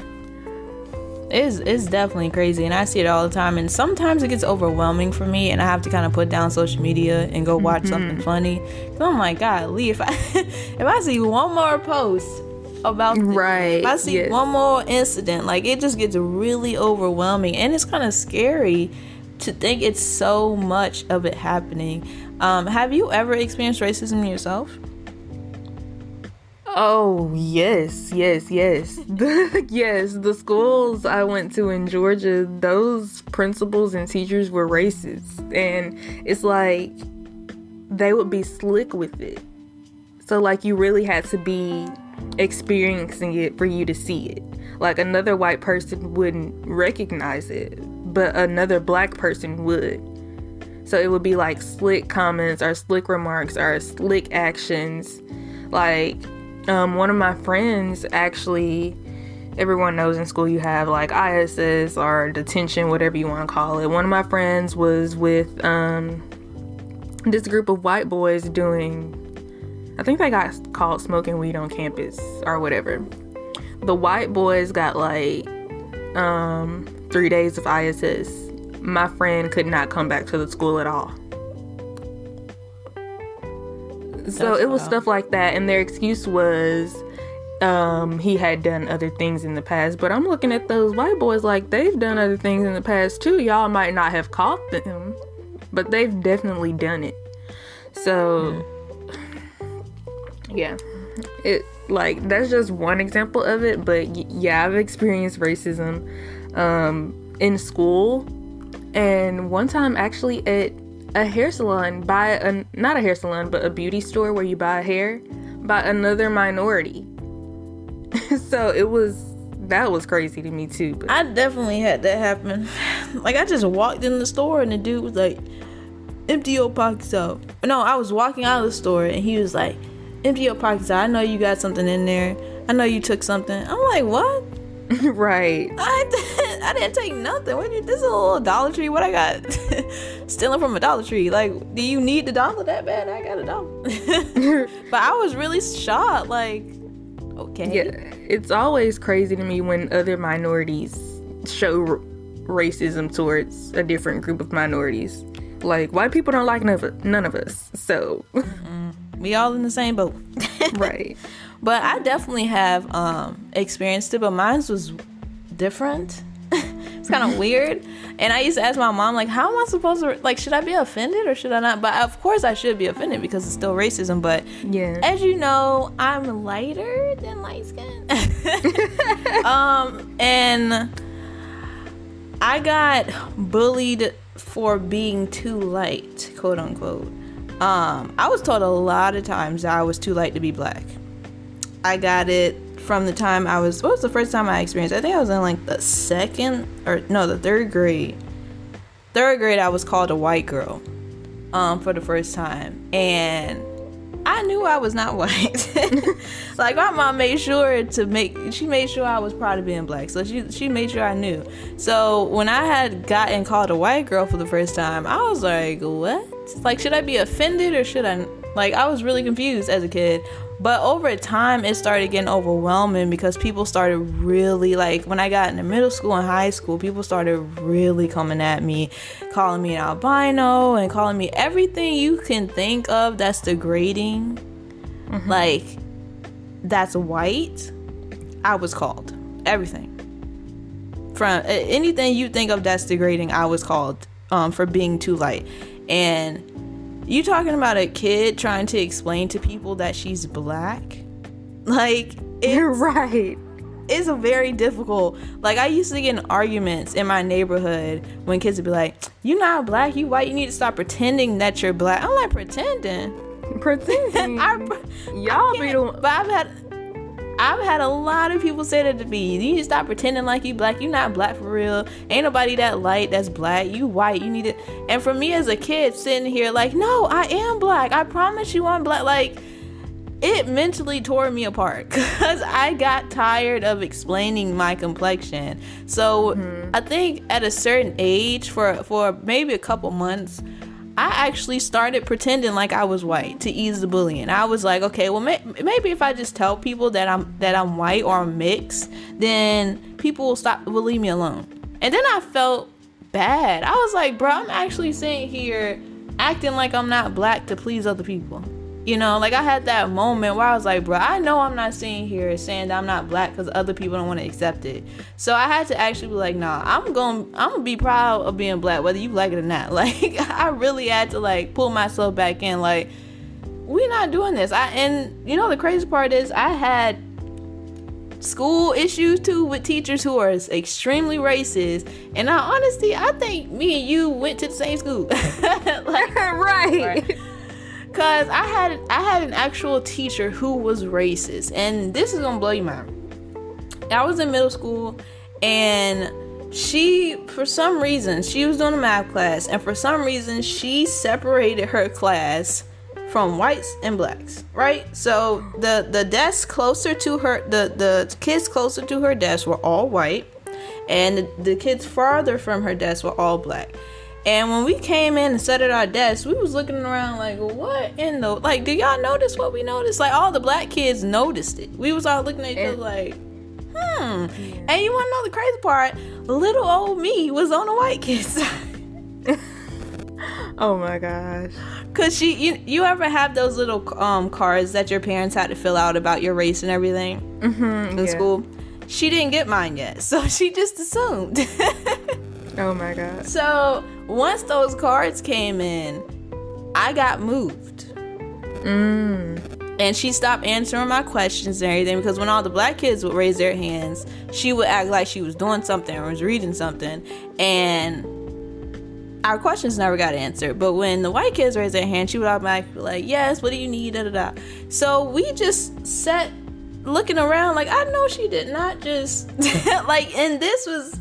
It's, it's definitely crazy and I see it all the time and sometimes it gets overwhelming for me and I have to kind of put down social media and go watch mm-hmm. something funny. I'm like, God, Lee, if I <laughs> if I see one more post about this, right, if I see yes. one more incident, like it just gets really overwhelming and it's kind of scary to think it's so much of it happening. Um, have you ever experienced racism yourself? Oh, yes, yes, yes. <laughs> yes, the schools I went to in Georgia, those principals and teachers were racist. And it's like they would be slick with it. So like you really had to be experiencing it for you to see it. Like another white person wouldn't recognize it, but another black person would. So it would be like slick comments or slick remarks or slick actions. Like um, one of my friends actually everyone knows in school you have like ISS or detention, whatever you want to call it. One of my friends was with um, this group of white boys doing, I think they got called smoking weed on campus or whatever. The white boys got like um, three days of ISS. My friend could not come back to the school at all. So it was wild. stuff like that, and their excuse was um, he had done other things in the past. But I'm looking at those white boys like they've done other things in the past too. Y'all might not have caught them, but they've definitely done it. So, <sighs> yeah, it like that's just one example of it. But yeah, I've experienced racism um, in school, and one time actually at a hair salon by a not a hair salon but a beauty store where you buy hair by another minority <laughs> so it was that was crazy to me too. But. I definitely had that happen. <sighs> like I just walked in the store and the dude was like, "Empty your pockets out." No, I was walking out of the store and he was like, "Empty your pockets out. I know you got something in there. I know you took something." I'm like, "What?" <laughs> right. <laughs> I didn't, I didn't take nothing. What you, this is a little Dollar Tree. What I got? <laughs> Stealing from a Dollar Tree. Like, do you need the dollar that bad? I got a dollar. but I was really shocked. Like okay. Yeah, it's always crazy to me when other minorities show r- racism towards a different group of minorities. Like white people don't like none of, none of us, so we all in the same boat, right? But I definitely have um, experienced it, but mine was different. <laughs> it's kind of <laughs> weird. And I used to ask my mom, like, how am I supposed to, like, should I be offended or should I not? But of course I should be offended because it's still racism. But yeah, as you know, I'm lighter than light skin. <laughs> um, and I got bullied for being too light, quote unquote. Um, I was told a lot of times that I was too light to be black. I got it from the time I was what was the first time I experienced? I think I was in like the second or no, the third grade. Third grade I was called a white girl um for the first time and I knew I was not <laughs> white. <laughs> like my mom made sure to make she made sure I was proud of being black. So she she made sure I knew. So when I had gotten called a white girl for the first time, I was like, "What? Like should I be offended or should I like I was really confused as a kid but over time, it started getting overwhelming because people started really like when I got into middle school and high school, people started really coming at me, calling me an albino and calling me everything you can think of that's degrading. Mm-hmm. Like, that's white. I was called everything from anything you think of that's degrading. I was called um, for being too light, and you talking about a kid trying to explain to people that she's black? Like, <laughs> you're right. It's a very difficult. Like I used to get in arguments in my neighborhood when kids would be like, "You're not black. You white. You need to stop pretending that you're black." I'm like pretending. Pretending. <laughs> I, Y'all be the. But I've had I've had a lot of people say that to me. You need to stop pretending like you black. You not black for real. Ain't nobody that light that's black. You white. You need it. And for me as a kid sitting here like, no, I am black. I promise you I'm black. Like it mentally tore me apart <laughs> because I got tired of explaining my complexion. So mm-hmm. I think at a certain age, for for maybe a couple months, I actually started pretending like I was white to ease the bullying. I was like, okay, well, may- maybe if I just tell people that I'm that I'm white or I'm mixed, then people will stop will leave me alone. And then I felt bad. I was like, bro, I'm actually sitting here acting like I'm not black to please other people. You know, like I had that moment where I was like, bro, I know I'm not sitting here saying that I'm not black because other people don't want to accept it. So I had to actually be like, nah, I'm going, I'm gonna be proud of being black, whether you like it or not. <laughs> Like I really had to like pull myself back in. Like we're not doing this. I and you know the crazy part is I had school issues too with teachers who are extremely racist. And I honestly, I think me and you went to the same school. <laughs> like, <laughs> right. right Cause I had I had an actual teacher who was racist, and this is gonna blow your mind. I was in middle school, and she, for some reason, she was doing a math class, and for some reason, she separated her class from whites and blacks. Right. So the the desks closer to her, the the kids closer to her desk were all white, and the, the kids farther from her desk were all black. And when we came in and sat at our desks, we was looking around like, what in the like? Do y'all notice what we noticed? Like all the black kids noticed it. We was all looking at each other like, hmm. Yeah. And you want to know the crazy part? Little old me was on the white kid's <laughs> side. <laughs> oh my gosh. Cause she, you, you ever have those little um cards that your parents had to fill out about your race and everything mm-hmm, in yeah. school? She didn't get mine yet, so <laughs> she just assumed. oh my god. So once those cards came in, I got moved. Mm. And she stopped answering my questions and everything because when all the black kids would raise their hands, she would act like she was doing something or was reading something. And our questions never got answered. But when the white kids raised their hand, she would automatically be like, Yes, what do you need? Da, da, da. So we just sat looking around like, I know she did not just, <laughs> like, and this was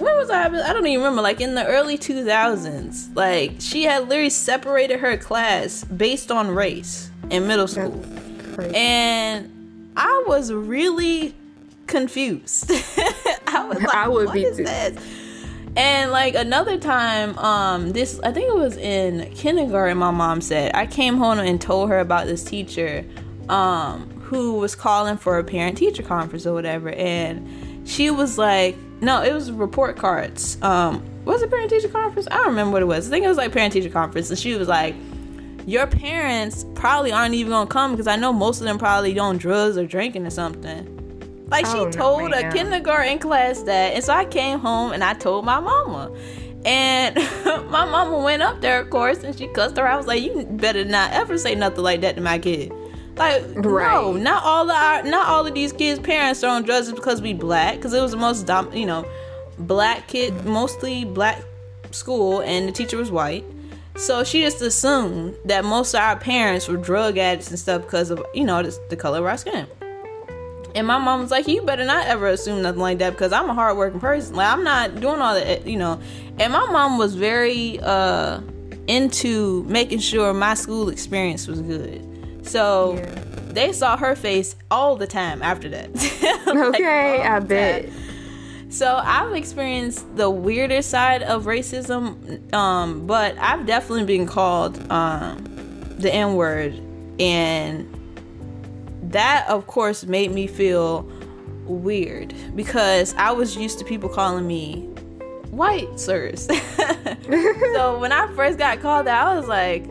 when was I? I don't even remember. Like in the early 2000s, like she had literally separated her class based on race in middle school, and I was really confused. <laughs> I was <laughs> like, I would what be is too. this? And like another time, um, this I think it was in kindergarten. My mom said I came home and told her about this teacher, um, who was calling for a parent teacher conference or whatever, and she was like no, it was report cards. Um, was it parent teacher conference? I don't remember what it was. I think it was like parent teacher conference, and she was like, "Your parents probably aren't even gonna come because I know most of them probably doing drugs or drinking or something." Like she oh, told no, a kindergarten class that, and so I came home and I told my mama. And <laughs> my mama went up there, of course, and she cussed her. I was like, "You better not ever say nothing like that to my kid." Like, right. no, not all of our, not all of these kids' parents are on drugs because we black. Because it was the most, dom- you know, black kid, mostly black school, and the teacher was white. So she just assumed that most of our parents were drug addicts and stuff because of, you know, the, the color of our skin. And my mom was like, "You better not ever assume nothing like that because I'm a hardworking person. Like I'm not doing all that, you know." And my mom was very uh into making sure my school experience was good. So yeah. they saw her face all the time after that. <laughs> like, okay, I bet. So I've experienced the weirder side of racism, um, but I've definitely been called um, the N word, and that, of course, made me feel weird because I was used to people calling me white sirs. <laughs> <laughs> so when I first got called that, I was like,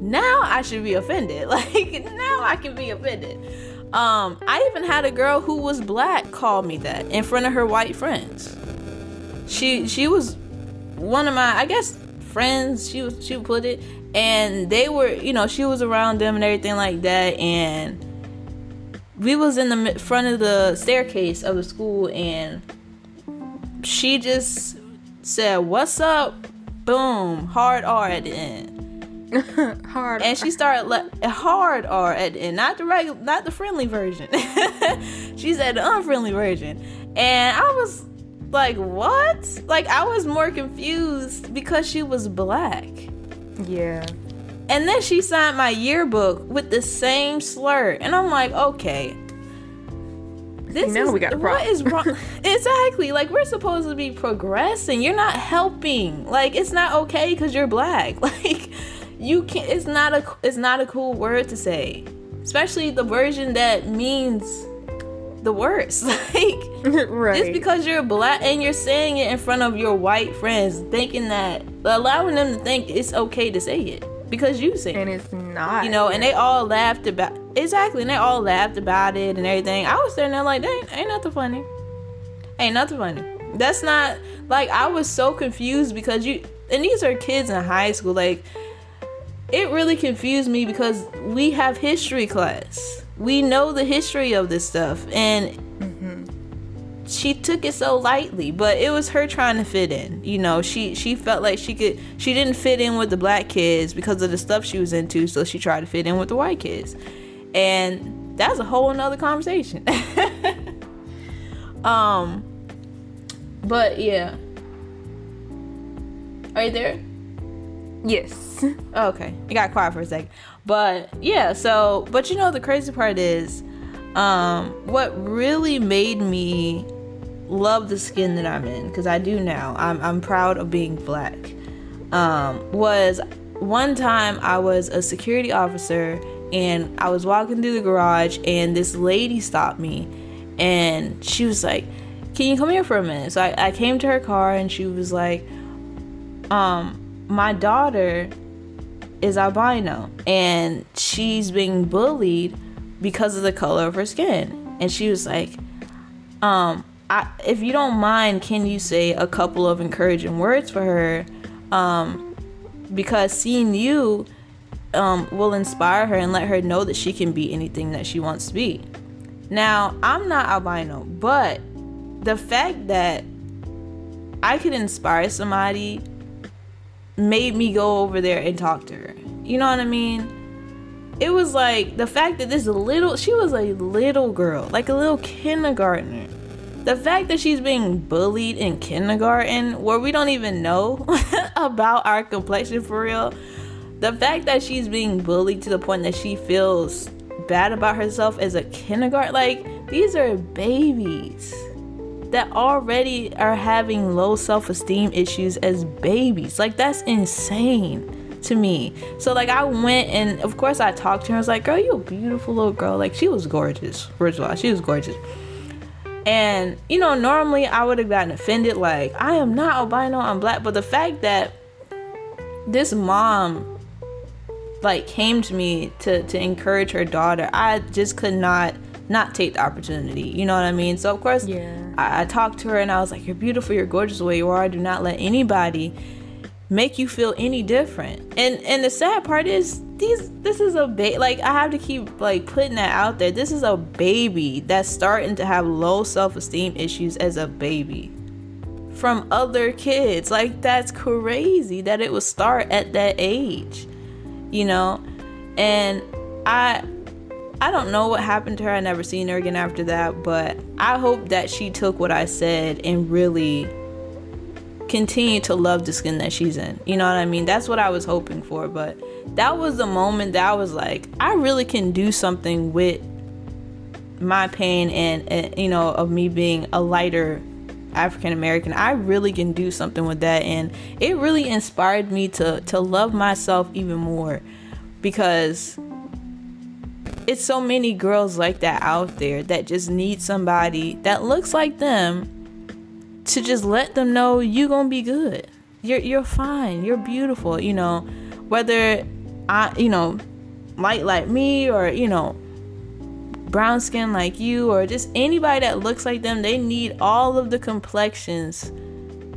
now I should be offended. <laughs> Like now I can be offended. Um, I even had a girl who was black call me that in front of her white friends. She she was one of my I guess friends. She was she put it, and they were you know she was around them and everything like that, and we was in the front of the staircase of the school, and she just said, "What's up?" Boom, hard R at the end <laughs> hard. And she started le- hard R at and not the regular, not the friendly version. <laughs> she said the unfriendly version, and I was like, "What?" Like I was more confused because she was black. Yeah. And then she signed my yearbook with the same slur, and I'm like, "Okay." This now is, we got a problem. What is wrong? <laughs> exactly. Like we're supposed to be progressing. You're not helping. Like it's not okay because you're black. Like you can't it's not a it's not a cool word to say. Especially the version that means the worst. <laughs> Like <laughs> right. just because you're black and you're saying it in front of your white friends thinking that allowing them to think it's okay to say it because you say it. and it's not. You know and they all laughed about exactly and they all laughed about it and everything. I was sitting there like ain't, ain't nothing funny. Ain't nothing funny. That's not like i was so confused because you and these are kids in high school like it really confused me because we have history class. We know the history of this stuff. And she took it so lightly but it was her trying to fit in you know she she felt like she could she didn't fit in with the black kids because of the stuff she was into so she tried to fit in with the white kids and that's a whole nother conversation <laughs> um but yeah are you there Yes. <laughs> okay. It got quiet for a second. But yeah so but you know the crazy part is um what really made me love the skin that i'm in because i do now i'm, I'm proud of being black um was one time i was a security officer and i was walking through the garage and this lady stopped me and she was like can you come here for a minute? So i, I came to her car and she was like um my daughter is albino and she's being bullied because of the color of her skin. And she was like, um, I, if you don't mind, can you say a couple of encouraging words for her? Um, because seeing you um, will inspire her and let her know that she can be anything that she wants to be. Now, I'm not albino, but the fact that I could inspire somebody made me go over there and talk to her. You know what I mean? It was like the fact that this little, she was a little girl, like a little kindergartner. The fact that she's being bullied in kindergarten, where we don't even know <laughs> about our complexion for real. The fact that she's being bullied to the point that she feels bad about herself as a kindergarten, like, these are babies that already are having low self esteem issues as babies. Like, that's insane to me. So, like, I went and, of course, I talked to her. I was like, girl, you a beautiful little girl. Like, she was gorgeous. First of all, she was gorgeous. And, you know, normally I would have gotten offended, like, I am not albino, I'm black. But the fact that this mom, like, came to me to, to encourage her daughter, I just could not not take the opportunity. You know what I mean? So of course, Yeah. I, I talked to her and I was like, "You're beautiful. You're gorgeous the way you are. Do not let anybody make you feel any different." And and the sad part is these. This is a baby. Like I have to keep like putting that out there. This is a baby that's starting to have low self esteem issues as a baby from other kids. Like that's crazy that it would start at that age. You know, and I I don't know what happened to her. I never seen her again after that, but I hope that she took what I said and really continued to love the skin that she's in. You know what I mean? That's what I was hoping for, but that was the moment that I was like, I really can do something with my pain and, and you know, of me being a lighter African American. I really can do something with that and it really inspired me to to love myself even more because it's so many girls like that out there that just need somebody that looks like them to just let them know you're gonna be good. You're you're fine. You're beautiful. You know, whether I you know light like me or you know brown skin like you or just anybody that looks like them. They need all of the complexions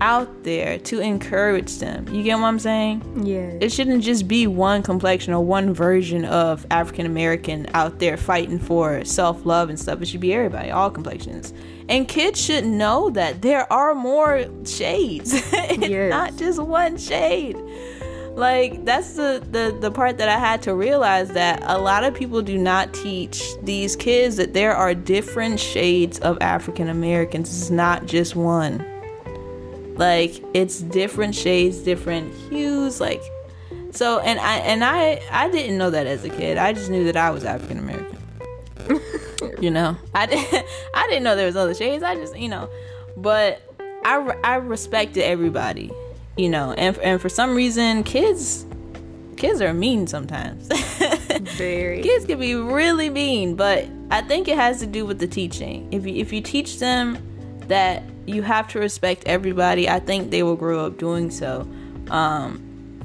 out there to encourage them. You get what I'm saying? Yeah. It shouldn't just be one complexion or one version of African American out there fighting for self love and stuff. It should be everybody, all complexions. And kids should know that there are more shades. <laughs> it's Yes. not just one shade. Like that's the, the the part that I had to realize that a lot of people do not teach these kids that there are different shades of African Americans. It's not just one like it's different shades different hues like so and i and i i didn't know that as a kid. I just knew that i was african american <laughs> you know? I didn't <laughs> i didn't know there was other shades. I just you know but i i respected everybody you know? And and for some reason kids kids are mean sometimes. <laughs> Very. kids can be really mean but i think it has to do with the teaching. If you if you teach them that you have to respect everybody i think they will grow up doing so um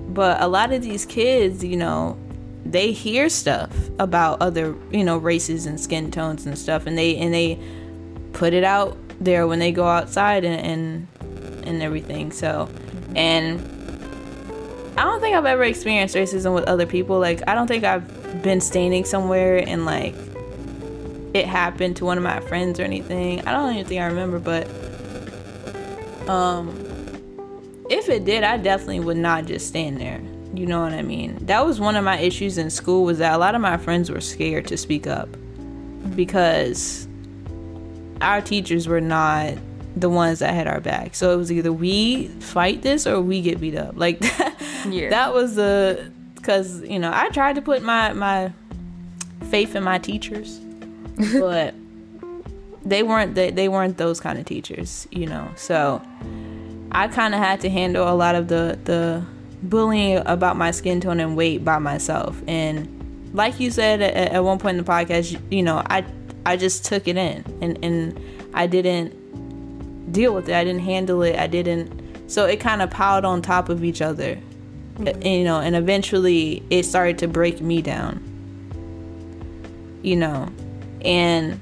but a lot of these kids you know they hear stuff about other you know races and skin tones and stuff and they and they put it out there when they go outside and and, and everything so and I don't think I've ever experienced racism with other people. Like, I don't think I've been standing somewhere and like it happened to one of my friends or anything. I don't even think I remember, but um if it did, I definitely would not just stand there. You know what I mean? That was one of my issues in school was that a lot of my friends were scared to speak up because our teachers were not the ones that had our back. So it was either we fight this or we get beat up. Like that, <laughs> yeah. that was the cuz you know, I tried to put my my faith in my teachers, <laughs> but they weren't they, they weren't those kind of teachers, you know. So I kind of had to handle a lot of the the bullying about my skin tone and weight by myself. And like you said at, at one point in the podcast, you know, I I just took it in and and I didn't deal with it. I didn't handle it. I didn't. So it kind of piled on top of each other, mm-hmm. you know, and eventually it started to break me down. You know, and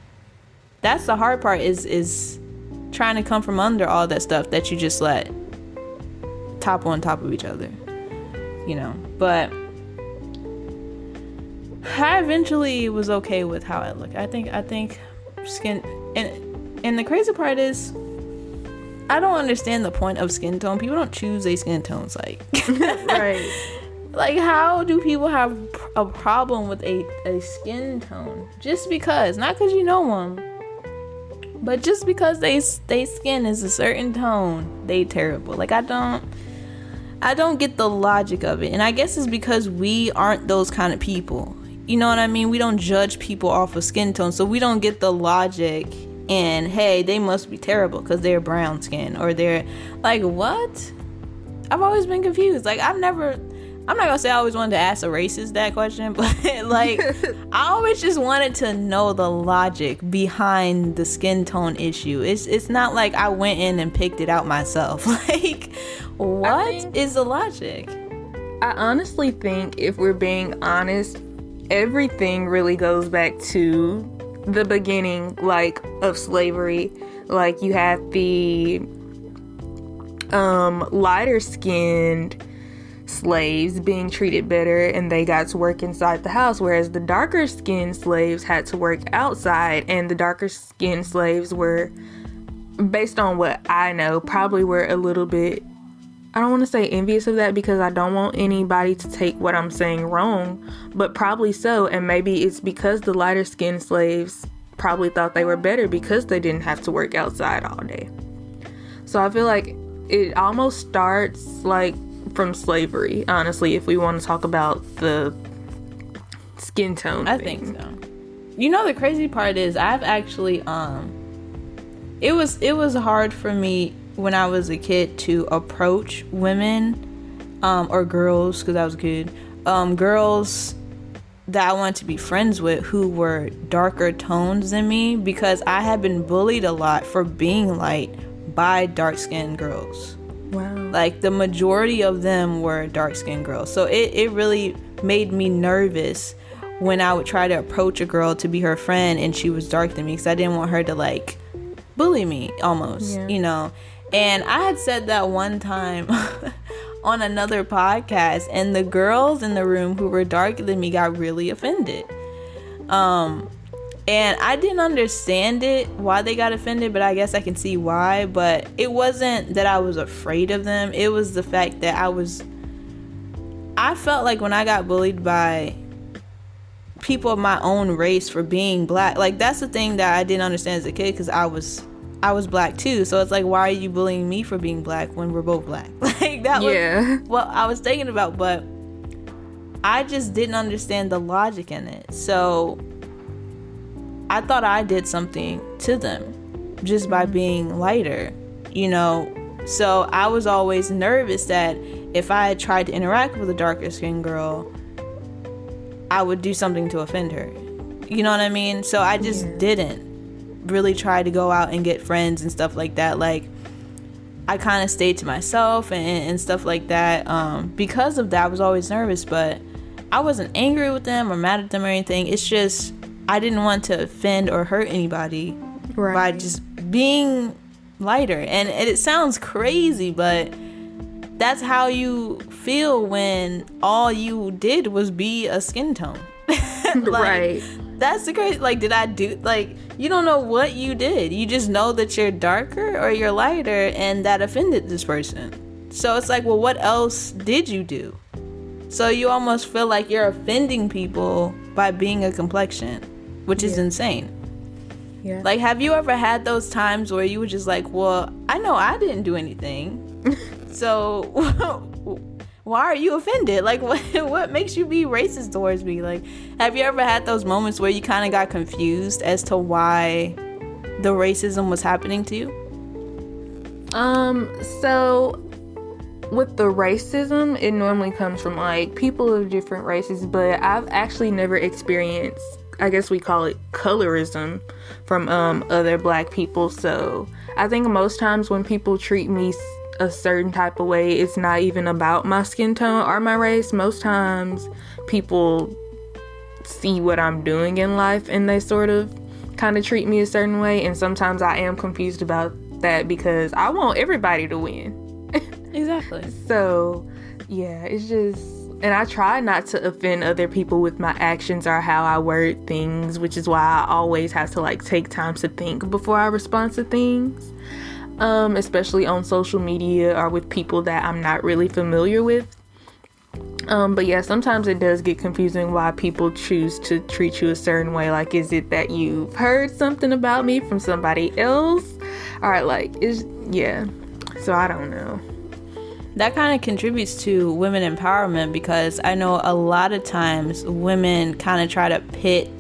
that's the hard part is is trying to come from under all that stuff that you just let top on top of each other. You know, but I eventually was okay with how I look. I think I think skin and and the crazy part is I don't understand the point of skin tone. People don't choose their skin tones like <laughs> right. Like how do people have a problem with a, a skin tone just because? Not because you know them, but just because they they skin is a certain tone, they terrible. Like I don't I don't get the logic of it. And I guess it's because we aren't those kind of people. You know what I mean? We don't judge people off of skin tone, so we don't get the logic and hey, they must be terrible because they're brown skin or they're like what? I've always been confused. Like I've never I'm not gonna say I always wanted to ask a racist that question, <laughs> but like <laughs> I always just wanted to know the logic behind the skin tone issue. It's it's not like I went in and picked it out myself. <laughs> like what is the logic? I honestly think if we're being honest, everything really goes back to the beginning like of slavery like you had the um lighter skinned slaves being treated better and they got to work inside the house whereas the darker skinned slaves had to work outside and the darker skinned slaves were based on what I know probably were a little bit I don't want to say envious of that because I don't want anybody to take what I'm saying wrong, but probably so. And maybe it's because the lighter skinned slaves probably thought they were better because they didn't have to work outside all day. So I feel like it almost starts like from slavery, honestly, if we want to talk about the skin tone. I thing. think so. You know the crazy part is I've actually um it was it was hard for me when I was a kid to approach women um, or girls because I was a kid, um, girls that I wanted to be friends with who were darker tones than me because I had been bullied a lot for being light by dark skinned girls. Wow. Like the majority of them were dark skinned girls. So it, it really made me nervous when I would try to approach a girl to be her friend and she was dark than me because I didn't want her to like bully me almost, yeah. you know. And I had said that one time <laughs> on another podcast, and the girls in the room who were darker than me got really offended. Um, and I didn't understand it why they got offended, but I guess I can see why. But it wasn't that I was afraid of them, it was the fact that I was. I felt like when I got bullied by people of my own race for being black, like that's the thing that I didn't understand as a kid because I was I was black too. So it's like, why are you bullying me for being black when we're both black? <laughs> like that yeah. was what I was thinking about, but I just didn't understand the logic in it. So I thought I did something to them just by being lighter, you know. So I was always nervous that if I had tried to interact with a darker skinned girl, I would do something to offend her. You know what I mean? So I just yeah. didn't really try to go out and get friends and stuff like that. Like, I kind of stayed to myself and, and stuff like that. Um, because of that, I was always nervous, but I wasn't angry with them or mad at them or anything. It's just I didn't want to offend or hurt anybody right. by just being lighter. And it sounds crazy, but that's how you feel when all you did was be a skin tone. <laughs> like, right that's the crazy. Like, did I do like you don't know what you did. You just know that you're darker or you're lighter, and that offended this person. So it's like, well, what else did you do? So you almost feel like you're offending people by being a complexion, which is insane. Yeah. Like, have you ever had those times where you were just like, well, I know I didn't do anything. <laughs> so <laughs> why are you offended? Like, <laughs> what, what makes you be racist towards me? Like, have you ever had those moments where you kind of got confused as to why the racism was happening to you? Um, so with the racism, it normally comes from like people of different races, but I've actually never experienced I guess we call it colorism from um, other black people. So I think most times when people treat me a certain type of way, it's not even about my skin tone or my race. Most times people see what I'm doing in life and they sort of kind of treat me a certain way. And sometimes I am confused about that because I want everybody to win. <laughs> exactly. So yeah, it's just and I try not to offend other people with my actions or how I word things, which is why I always have to like take time to think before I respond to things. Um, especially on social media or with people that I'm not really familiar with. Um, but yeah, sometimes it does get confusing why people choose to treat you a certain way. Like, is it that you've heard something about me from somebody else? Or like, is yeah. So I don't know that kind of contributes to women empowerment because I know a lot of times women kind of try to pit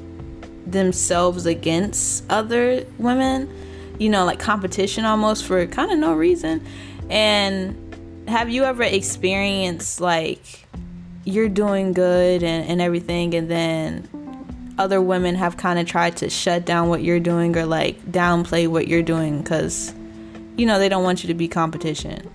themselves against other women, you know, like competition almost for kind of no reason. And have you ever experienced like you're doing good and, and everything, and then other women have kind of tried to shut down what you're doing or like downplay what you're doing because, you know, they don't want you to be competition?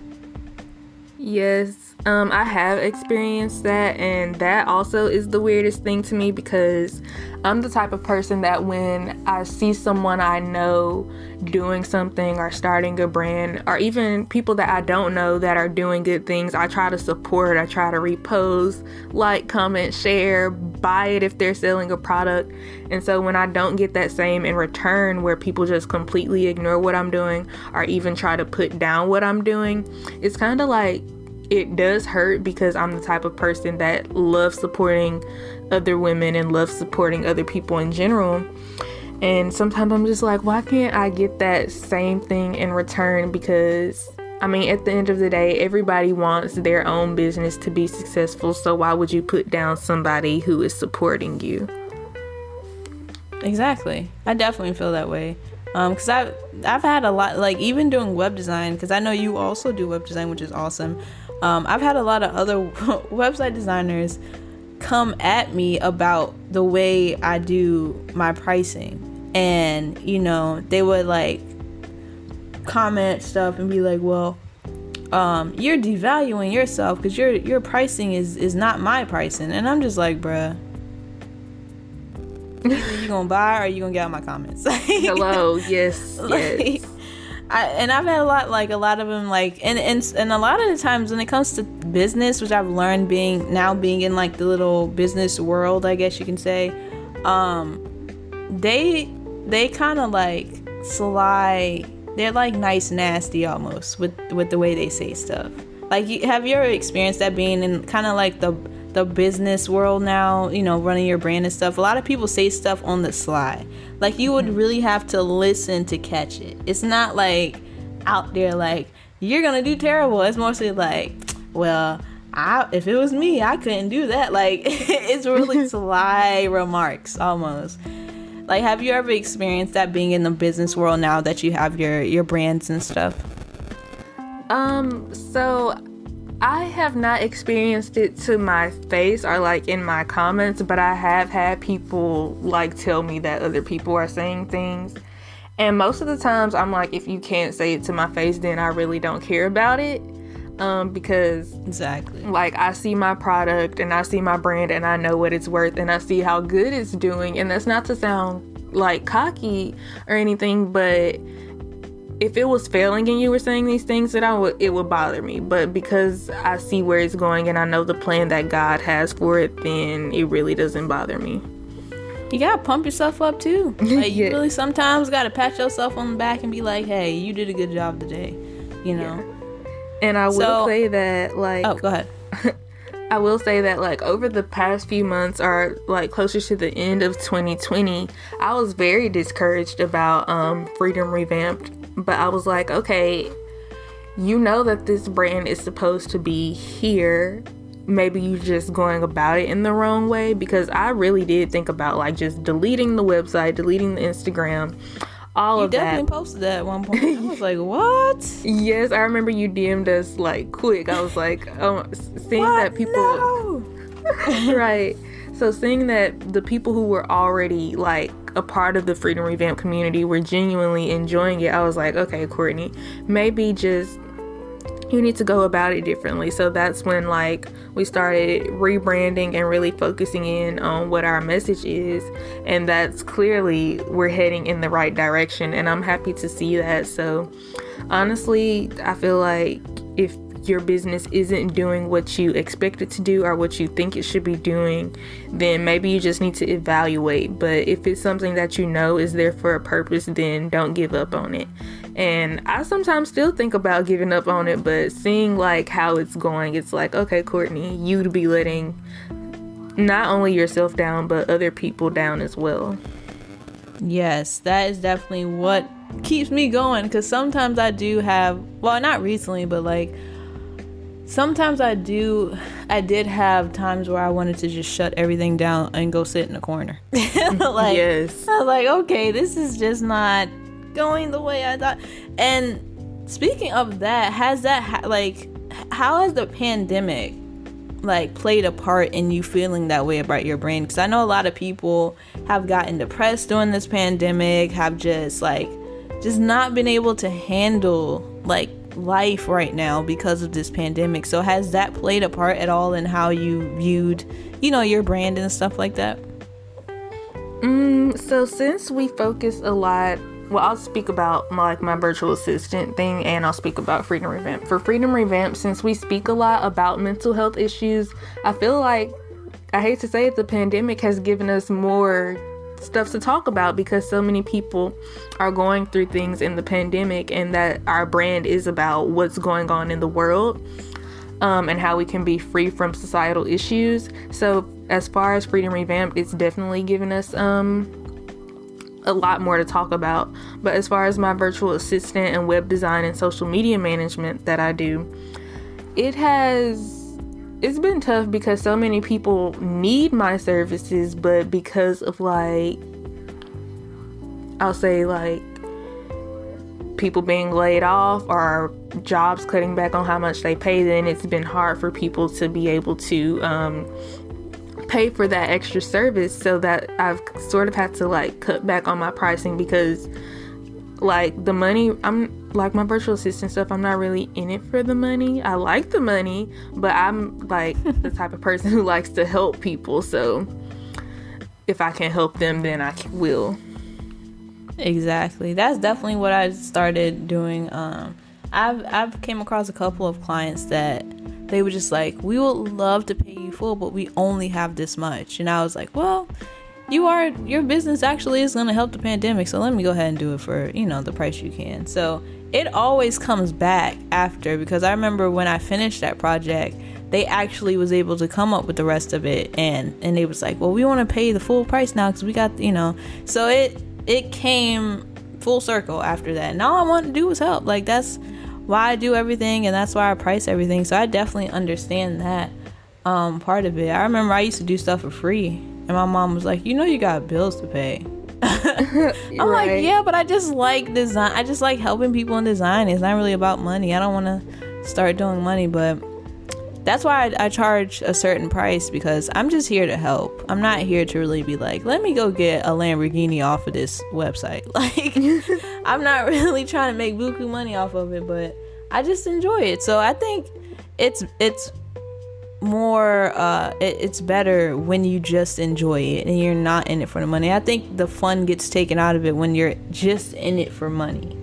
Yes, um, I have experienced that, and that also is the weirdest thing to me because I'm the type of person that when I see someone I know doing something or starting a brand, or even people that I don't know that are doing good things, I try to support, I try to repost, like, comment, share, buy it if they're selling a product. And so when I don't get that same in return, where people just completely ignore what I'm doing or even try to put down what I'm doing, it's kind of like it does hurt because I'm the type of person that loves supporting other women and loves supporting other people in general. And sometimes I'm just like, why can't I get that same thing in return? Because I mean, at the end of the day, everybody wants their own business to be successful. So why would you put down somebody who is supporting you? Exactly. I definitely feel that way. Um, cause I've I've had a lot like even doing web design because I know you also do web design, which is awesome. Um, I've had a lot of other <laughs> website designers come at me about the way I do my pricing. And, you know, they would like comment stuff and be like, well, um, you're devaluing yourself because your your pricing is is not my pricing. And I'm just like, bruh. Either <laughs> you gonna buy or you gonna get out my comments. <laughs> Hello, yes, like, yes. I, and I've had a lot, like a lot of them, like, and, and and a lot of the times when it comes to business, which I've learned being now being in like the little business world, I guess you can say, um, they they kind of like sly. They're like nice, nasty almost with with the way they say stuff. Like, have you ever experienced that being in kind of like the the business world now, you know, running your brand and stuff, a lot of people say stuff on the sly. Like you would really have to listen to catch it. It's not like out there like you're gonna do terrible. It's mostly like, well, I if it was me, I couldn't do that. Like <laughs> it's really <laughs> sly remarks almost. Like have you ever experienced that being in the business world now that you have your your brands and stuff? Um, so I have not experienced it to my face or like in my comments, but I have had people like tell me that other people are saying things. And most of the times I'm like, if you can't say it to my face, then I really don't care about it. Um, because exactly like I see my product and I see my brand and I know what it's worth and I see how good it's doing. And that's not to sound like cocky or anything, but if it was failing and you were saying these things that I would it would bother me. But because I see where it's going and I know the plan that God has for it, then it really doesn't bother me. you gotta pump yourself up too. <laughs> Like you really sometimes gotta pat yourself on the back and be like, "Hey, you did a good job today," you know. Yeah. And I will So- say that, like, Oh, go ahead. <laughs> I will say that like over the past few months or like closer to the end of 2020, I was very discouraged about um Freedom Revamped, but I was like, okay, you know that this brand is supposed to be here. Maybe you're just going about it in the wrong way because I really did think about like just deleting the website, deleting the Instagram, all You of that. You definitely posted that at one point. I was like, "What? <laughs> Yes, I remember you DM'd us like quick. I was like, oh, seeing What? that people No. <laughs> right. So seeing that the people who were already like a part of the Freedom Revamp community were genuinely enjoying it, I was like, okay, Kourtney, maybe just you need to go about it differently. So that's when like we started rebranding and really focusing in on what our message is, and that's clearly we're heading in the right direction and I'm happy to see that. So honestly, I feel like if your business isn't doing what you expect it to do or what you think it should be doing, then maybe you just need to evaluate. But if it's something that you know is there for a purpose, then don't give up on it. And I sometimes still think about giving up on it, but seeing like how it's going, it's like, okay, Kourtney, you to be letting not only yourself down, but other people down as well. Yes, that is definitely what keeps me going because sometimes I do have, well, not recently, but like sometimes I do, I did have times where I wanted to just shut everything down and go sit in a corner. <laughs> like, yes. I was like, okay, this is just not going the way I thought. And speaking of that, has that, ha- like, how has the pandemic like played a part in you feeling that way about your brain because i know a lot of people have gotten depressed during this pandemic have just like just not been able to handle like life right now because of this pandemic so has that played a part at all in how you viewed you know your brand and stuff like that Mm, so since we focus a lot, well, I'll speak about my, like my virtual assistant thing, and I'll speak about Freedom Revamp. For Freedom Revamp, since we speak a lot about mental health issues, I feel like I hate to say it, the pandemic has given us more stuff to talk about because so many people are going through things in the pandemic, and that our brand is about what's going on in the world um, and how we can be free from societal issues. So, as far as Freedom Revamped, it's definitely given us um, a lot more to talk about. But as far as my virtual assistant and web design and social media management that I do, it has it's been tough because so many people need my services, but because of like I'll say like people being laid off or jobs cutting back on how much they pay, then it's been hard for people to be able to um, pay for that extra service. So that I've sort of had to like cut back on my pricing because like the money I'm like my virtual assistant stuff, I'm not really in it for the money. I like the money, but I'm like the <laughs> type of person who likes to help people. So if I can help them, then i will. Exactly. That's definitely what I started doing. Um, I've I've came across a couple of clients that they were just like, "We would love to pay you full, but we only have this much." And I was like, "Well, you are your business actually is going to help the pandemic, so let me go ahead and do it for you know the price you can." So it always comes back after because I remember when I finished that project, they actually was able to come up with the rest of it, and and they was like, "Well, we want to pay the full price now because we got you know." So it it came full circle after that. And all I wanted to do was help. Like that's why I do everything and that's why I price everything. So I definitely understand that um part of it. I remember I used to do stuff for free and my mom was like, "You know you got bills to pay." <laughs> I'm like, "Yeah, but I just like design. I just like helping people in design. It's not really about money. I don't want to start doing money, but that's why I, I charge a certain price because I'm just here to help. I'm not here to really be like, let me go get a Lamborghini off of this website. <laughs> Like, <laughs> I'm not really trying to make buku money off of it, but I just enjoy it. So I think it's it's more uh it, it's better when you just enjoy it and you're not in it for the money. I think the fun gets taken out of it when you're just in it for money.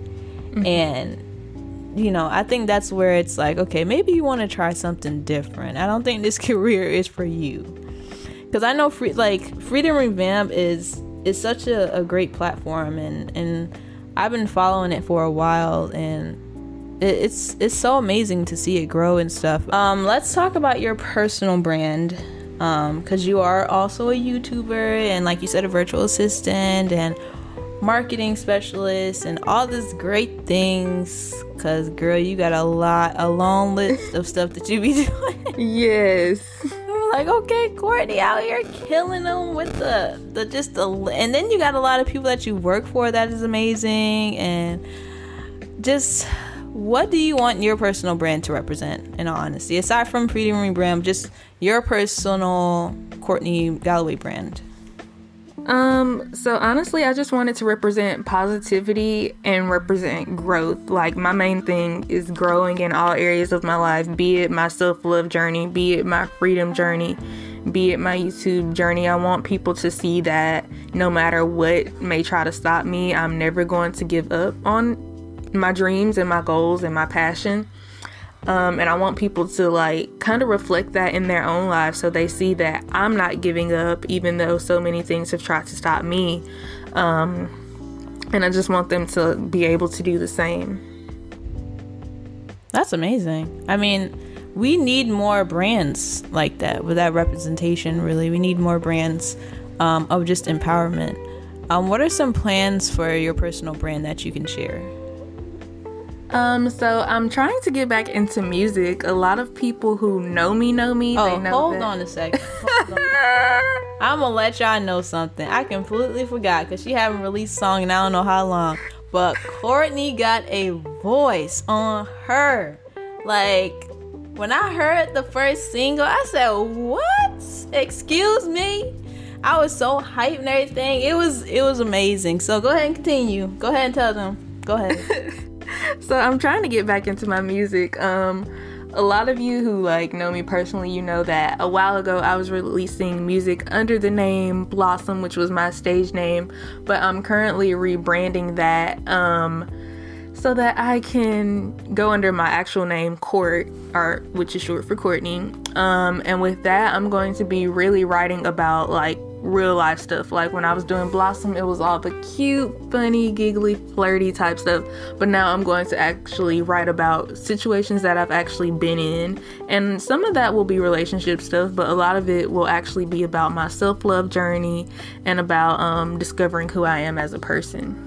And you know, I think that's where it's like, okay, maybe you want to try something different. I don't think this <laughs> career is for you. because I know free like Freedom Revamp is is such a, a great platform and and I've been following it for a while and it's it's so amazing to see it grow and stuff. Um, let's talk about your personal brand because um, you are also a YouTuber and like you said a virtual assistant and marketing specialist and all these great things. Because girl you got a lot a long list of stuff that you be <laughs> doing. Yes. <laughs> Like okay Kourtney out here killing them with the the just the and then you got a lot of people that you work for that is amazing and just what do you want your personal brand to represent in all honesty aside from freedom brand just your personal Kourtney Galloway brand um, so honestly, I just wanted to represent positivity and represent growth. Like my main thing is growing in all areas of my life, be it my self-love journey, be it my freedom journey, be it my YouTube journey. I want people to see that no matter what may try to stop me, I'm never going to give up on my dreams and my goals and my passion. Um, and I want people to like kind of reflect that in their own lives so they see that I'm not giving up, even though so many things have tried to stop me. Um, and I just want them to be able to do the same. That's amazing. I mean, we need more brands like that with that representation, really. We need more brands um, of just empowerment. Um, what are some plans for your personal brand that you can share? Um, so I'm trying to get back into music. A lot of people who know me know me. Oh, know hold that. on a second. <laughs> I'm gonna let y'all know something. I completely forgot because she haven't released song and I don't know how long. But Kourtney got a voice on her. Like when I heard the first single, I said, "What? Excuse me." I was so hyped and everything. It was it was amazing. So go ahead and continue. Go ahead and tell them. Go ahead. <laughs> <laughs> so I'm trying to get back into my music. Um, a lot of you who like know me personally, you know that a while ago I was releasing music under the name Blossom, which was my stage name, but I'm currently rebranding that um, so that I can go under my actual name, Kourt, or which is short for Kourtney. Um, and with that, I'm going to be really writing about like real life stuff. Like when I was doing Blossom, it was all the cute, funny, giggly, flirty type stuff. But now I'm going to actually write about situations that I've actually been in. And some of that will be relationship stuff, but a lot of it will actually be about my self love journey and about um, discovering who I am as a person.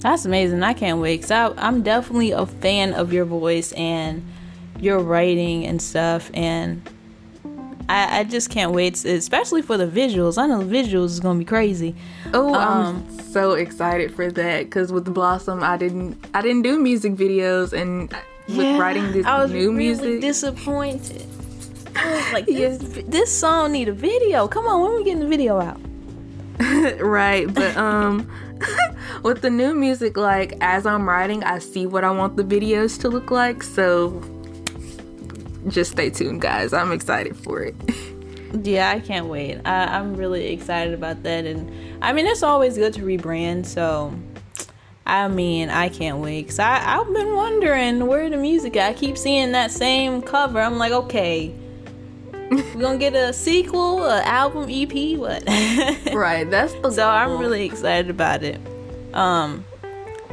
That's amazing. I can't wait. Cause I'm definitely a fan of your voice and your writing and stuff. And I, I just can't wait, especially for the visuals. I know the visuals is gonna be crazy. Oh, um, I'm so excited for that because with Blossom, I didn't I didn't do music videos, and with yeah, writing this I was new really music, disappointed. <laughs> like this, this song need a video. Come on, when we getting the video out? <laughs> right, but <laughs> um. with the new music, like as I'm writing, I see what I want the videos to look like. So just stay tuned, guys. I'm excited for it. yeah, I can't wait. I, am really excited about that. And I mean, it's always good to rebrand. So, I mean, I can't wait. Because I've been wondering where the music at. I keep seeing that same cover. I'm like, okay. We're gonna get a sequel, an album, EP, what? <laughs> right, that's the So. I'm really excited about it. Um,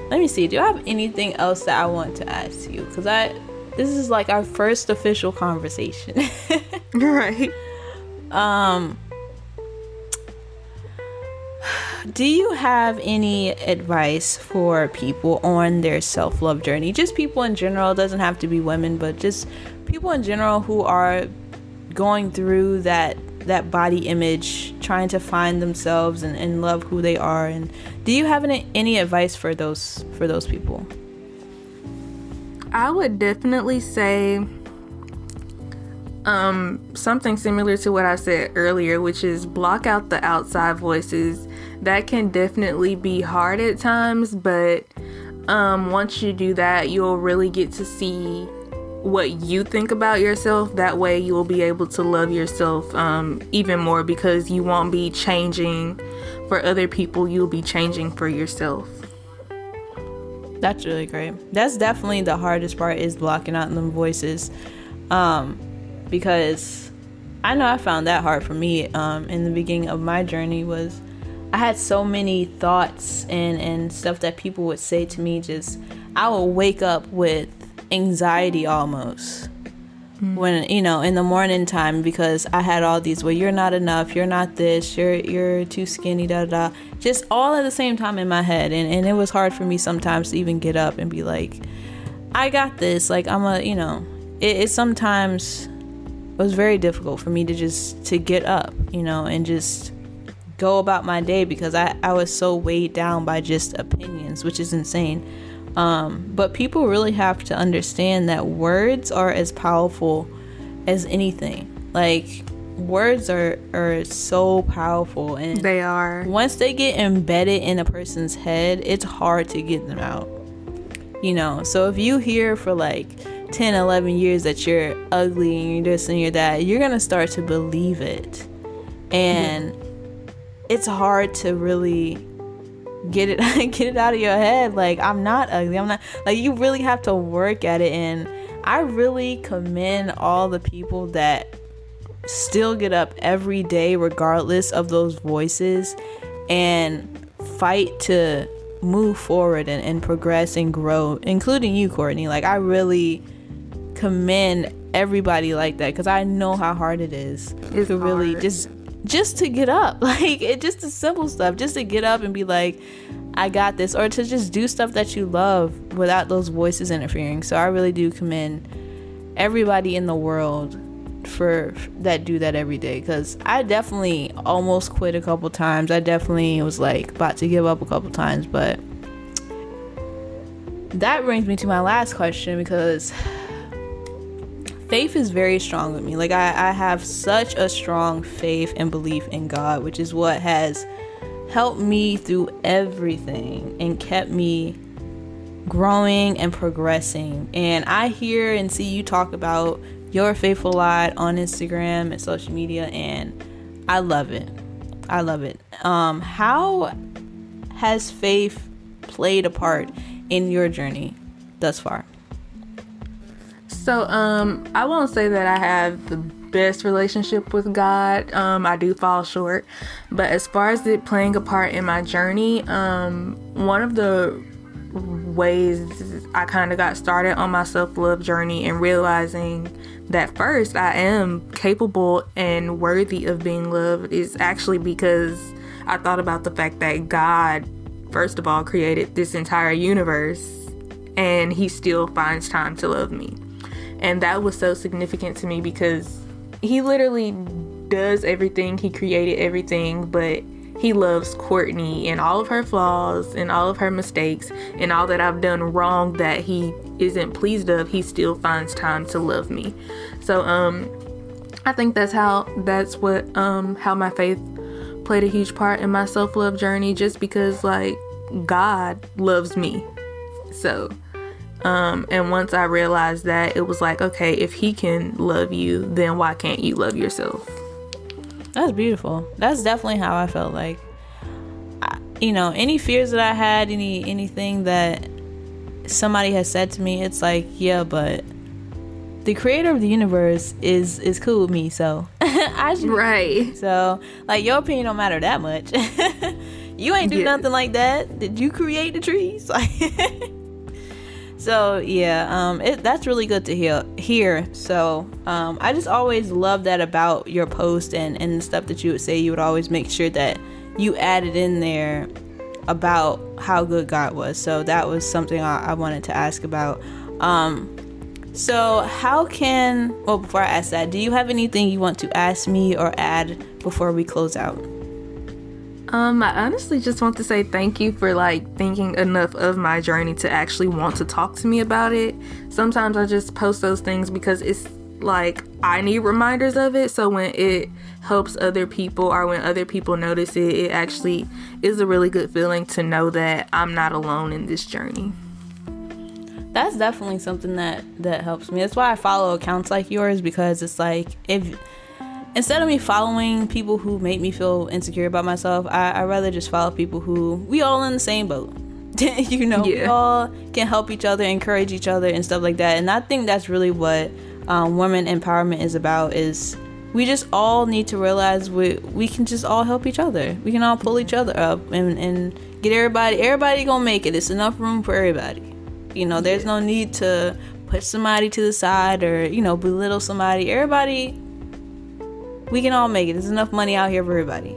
let me see. Do I have anything else that I want to ask you? Because I this is like our first official conversation. <laughs> right. Um do you have any advice for people on their self-love journey? Just people in general, it doesn't have to be women, but just people in general who are going through that that body image, trying to find themselves and, and love who they are. And do you have any, any advice for those for those people? I would definitely say um, something similar to what I said earlier, which is block out the outside voices. That can definitely be hard at times, but um, once you do that, you'll really get to see what you think about yourself. That way, you'll be able to love yourself um, even more because you won't be changing for other people, you'll be changing for yourself. That's really great. That's definitely the hardest part is blocking out them voices. Um, because I know I found that hard for me um, in the beginning of my journey was I had so many thoughts and, and stuff that people would say to me just I would wake up with anxiety almost mm. when you know in the morning time because I had all these well you're not enough you're not this you're you're too skinny da da just all at the same time in my head and, and it was hard for me sometimes to even get up and be like I got this like I'm a you know it, it sometimes was very difficult for me to just to get up you know and just go about my day because I, I was so weighed down by just opinions which is insane um, but people really have to understand that words are as powerful as anything. Like words are are so powerful and they are. Once they get embedded in a person's head, it's hard to get them out. You know, so if you hear for like 10, 11 years that you're ugly and you're this and you're that, you're going to start to believe it. And it's hard to really get it <laughs> get it out of your head. Like i'm not ugly. I'm not like you really have to work at it. And i really commend all the people that still get up every day regardless of those voices and fight to move forward and, and progress and grow including you Kourtney. Like i really commend everybody like that because i know how hard it is it's to really just just to get up. <laughs> Like it just the simple stuff just to get up and be like i got this or to just do stuff that you love without those voices interfering. So i really do commend everybody in the world for that do that every day because i definitely almost quit a couple times. I definitely was like about to give up a couple times but that brings me to my last question because faith is very strong with me. Like I, I have such a strong faith and belief in God, which is what has helped me through everything and kept me growing and progressing. And I hear and see you talk about your faithful lot on Instagram and social media and I love it. I love it. Um how has faith played a part in your journey thus far? So, um, I won't say that I have the best relationship with God. Um, I do fall short. But as far as it playing a part in my journey, um, one of the ways I kind of got started on my self love journey and realizing that first I am capable and worthy of being loved is actually because I thought about the fact that God, first of all, created this entire universe and He still finds time to love me. And that was so significant to me because he literally does everything, he created everything, but he loves Kourtney and all of her flaws and all of her mistakes and all that I've done wrong that he isn't pleased of, he still finds time to love me. So um I think that's how that's what um how my faith played a huge part in my self-love journey just because like God loves me. So um, and once I realized that, it was like, okay, if he can love you, then why can't you love yourself? That's beautiful. That's definitely how I felt like. I, you know, any fears that I had, any anything that somebody has said to me, it's like, yeah, but the creator of the universe is is cool with me, so <laughs> I should, right. So, like, your opinion don't matter that much. <laughs> you ain't do yeah. nothing like that. Did you create the trees? <laughs> Like. So yeah, um, it, that's really good to hear. Hear. So um, I just always love that about your post and and the stuff that you would say. You would always make sure that you added in there about how good God was. So that was something I, I wanted to ask about. Um, so how can well before I ask that, do you have anything you want to ask me or add before we close out? Um, I honestly just want to say thank you for like thinking enough of my journey to actually want to talk to me about it. Sometimes I just post those things because it's like I need reminders of it. So when it helps other people or when other people notice it, it actually is a really good feeling to know that I'm not alone in this journey. That's definitely something that that helps me. That's why I follow accounts like yours because it's like if instead of me following people who make me feel insecure about myself, I, I rather just follow people who we all in the same boat. <laughs> you know, yeah. we all can help each other, encourage each other, and stuff like that. And I think that's really what um, women empowerment is about: is we just all need to realize we we can just all help each other. We can all pull each other up and and get everybody. Everybody gonna make it. It's enough room for everybody. You know, there's no need to put somebody to the side or you know belittle somebody. Everybody, we can all make it. There's enough money out here for everybody.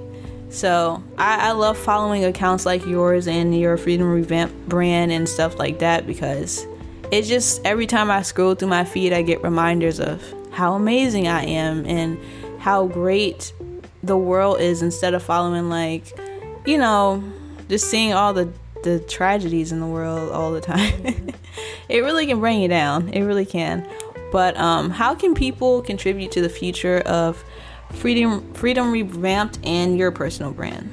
So I, I love following accounts like yours and your Freedom Revamp brand and stuff like that because it's just every time I scroll through my feed, I get reminders of how amazing I am and how great the world is instead of following like, you know, just seeing all the the tragedies in the world all the time. <laughs> it really can bring you down. It really can. But um, how can people contribute to the future of freedom freedom revamped and your personal brand?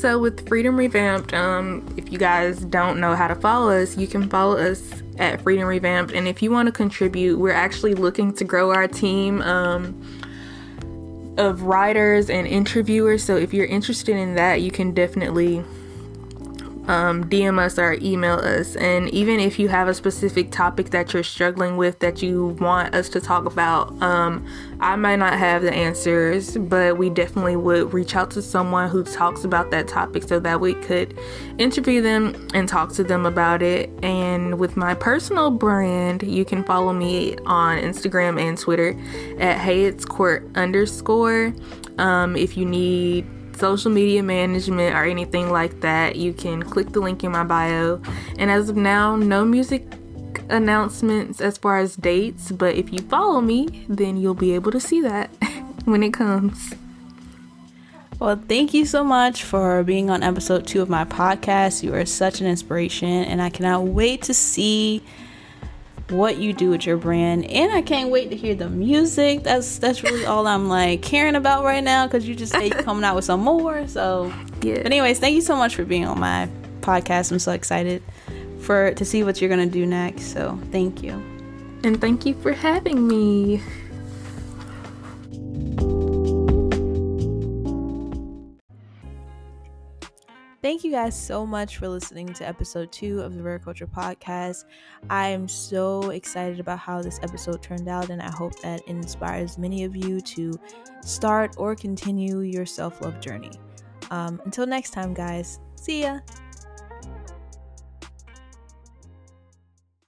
So with Freedom Revamped, um, if you guys don't know how to follow us, you can follow us at Freedom Revamped. And if you want to contribute, we're actually looking to grow our team um, of writers and interviewers. So if you're interested in that, you can definitely um, DM us or email us. And even if you have a specific topic that you're struggling with that you want us to talk about, um, I might not have the answers, but we definitely would reach out to someone who talks about that topic so that we could interview them and talk to them about it. And with my personal brand, you can follow me on Instagram and Twitter at Hey It's Kourt underscore. Um, if you need social media management or anything like that, you can click the link in my bio. And as of now, no music announcements as far as dates, but if you follow me, then you'll be able to see that <laughs> when it comes. Well, thank you so much for being on episode two of my podcast. You are such an inspiration, and I cannot wait to see what you do with your brand. And i can't wait to hear the music. That's that's really all i'm like caring about right now because you just say you're coming out with some more. So <laughs> yeah. but anyways thank you so much for being on my podcast. I'm so excited for to see what you're gonna do next. So thank you. And thank you for having me Thank you guys so much for listening to episode two of the Rare Culture Podcast. I am so excited about how this episode turned out, and I hope that inspires many of you to start or continue your self love journey. Um, until next time, guys, see ya.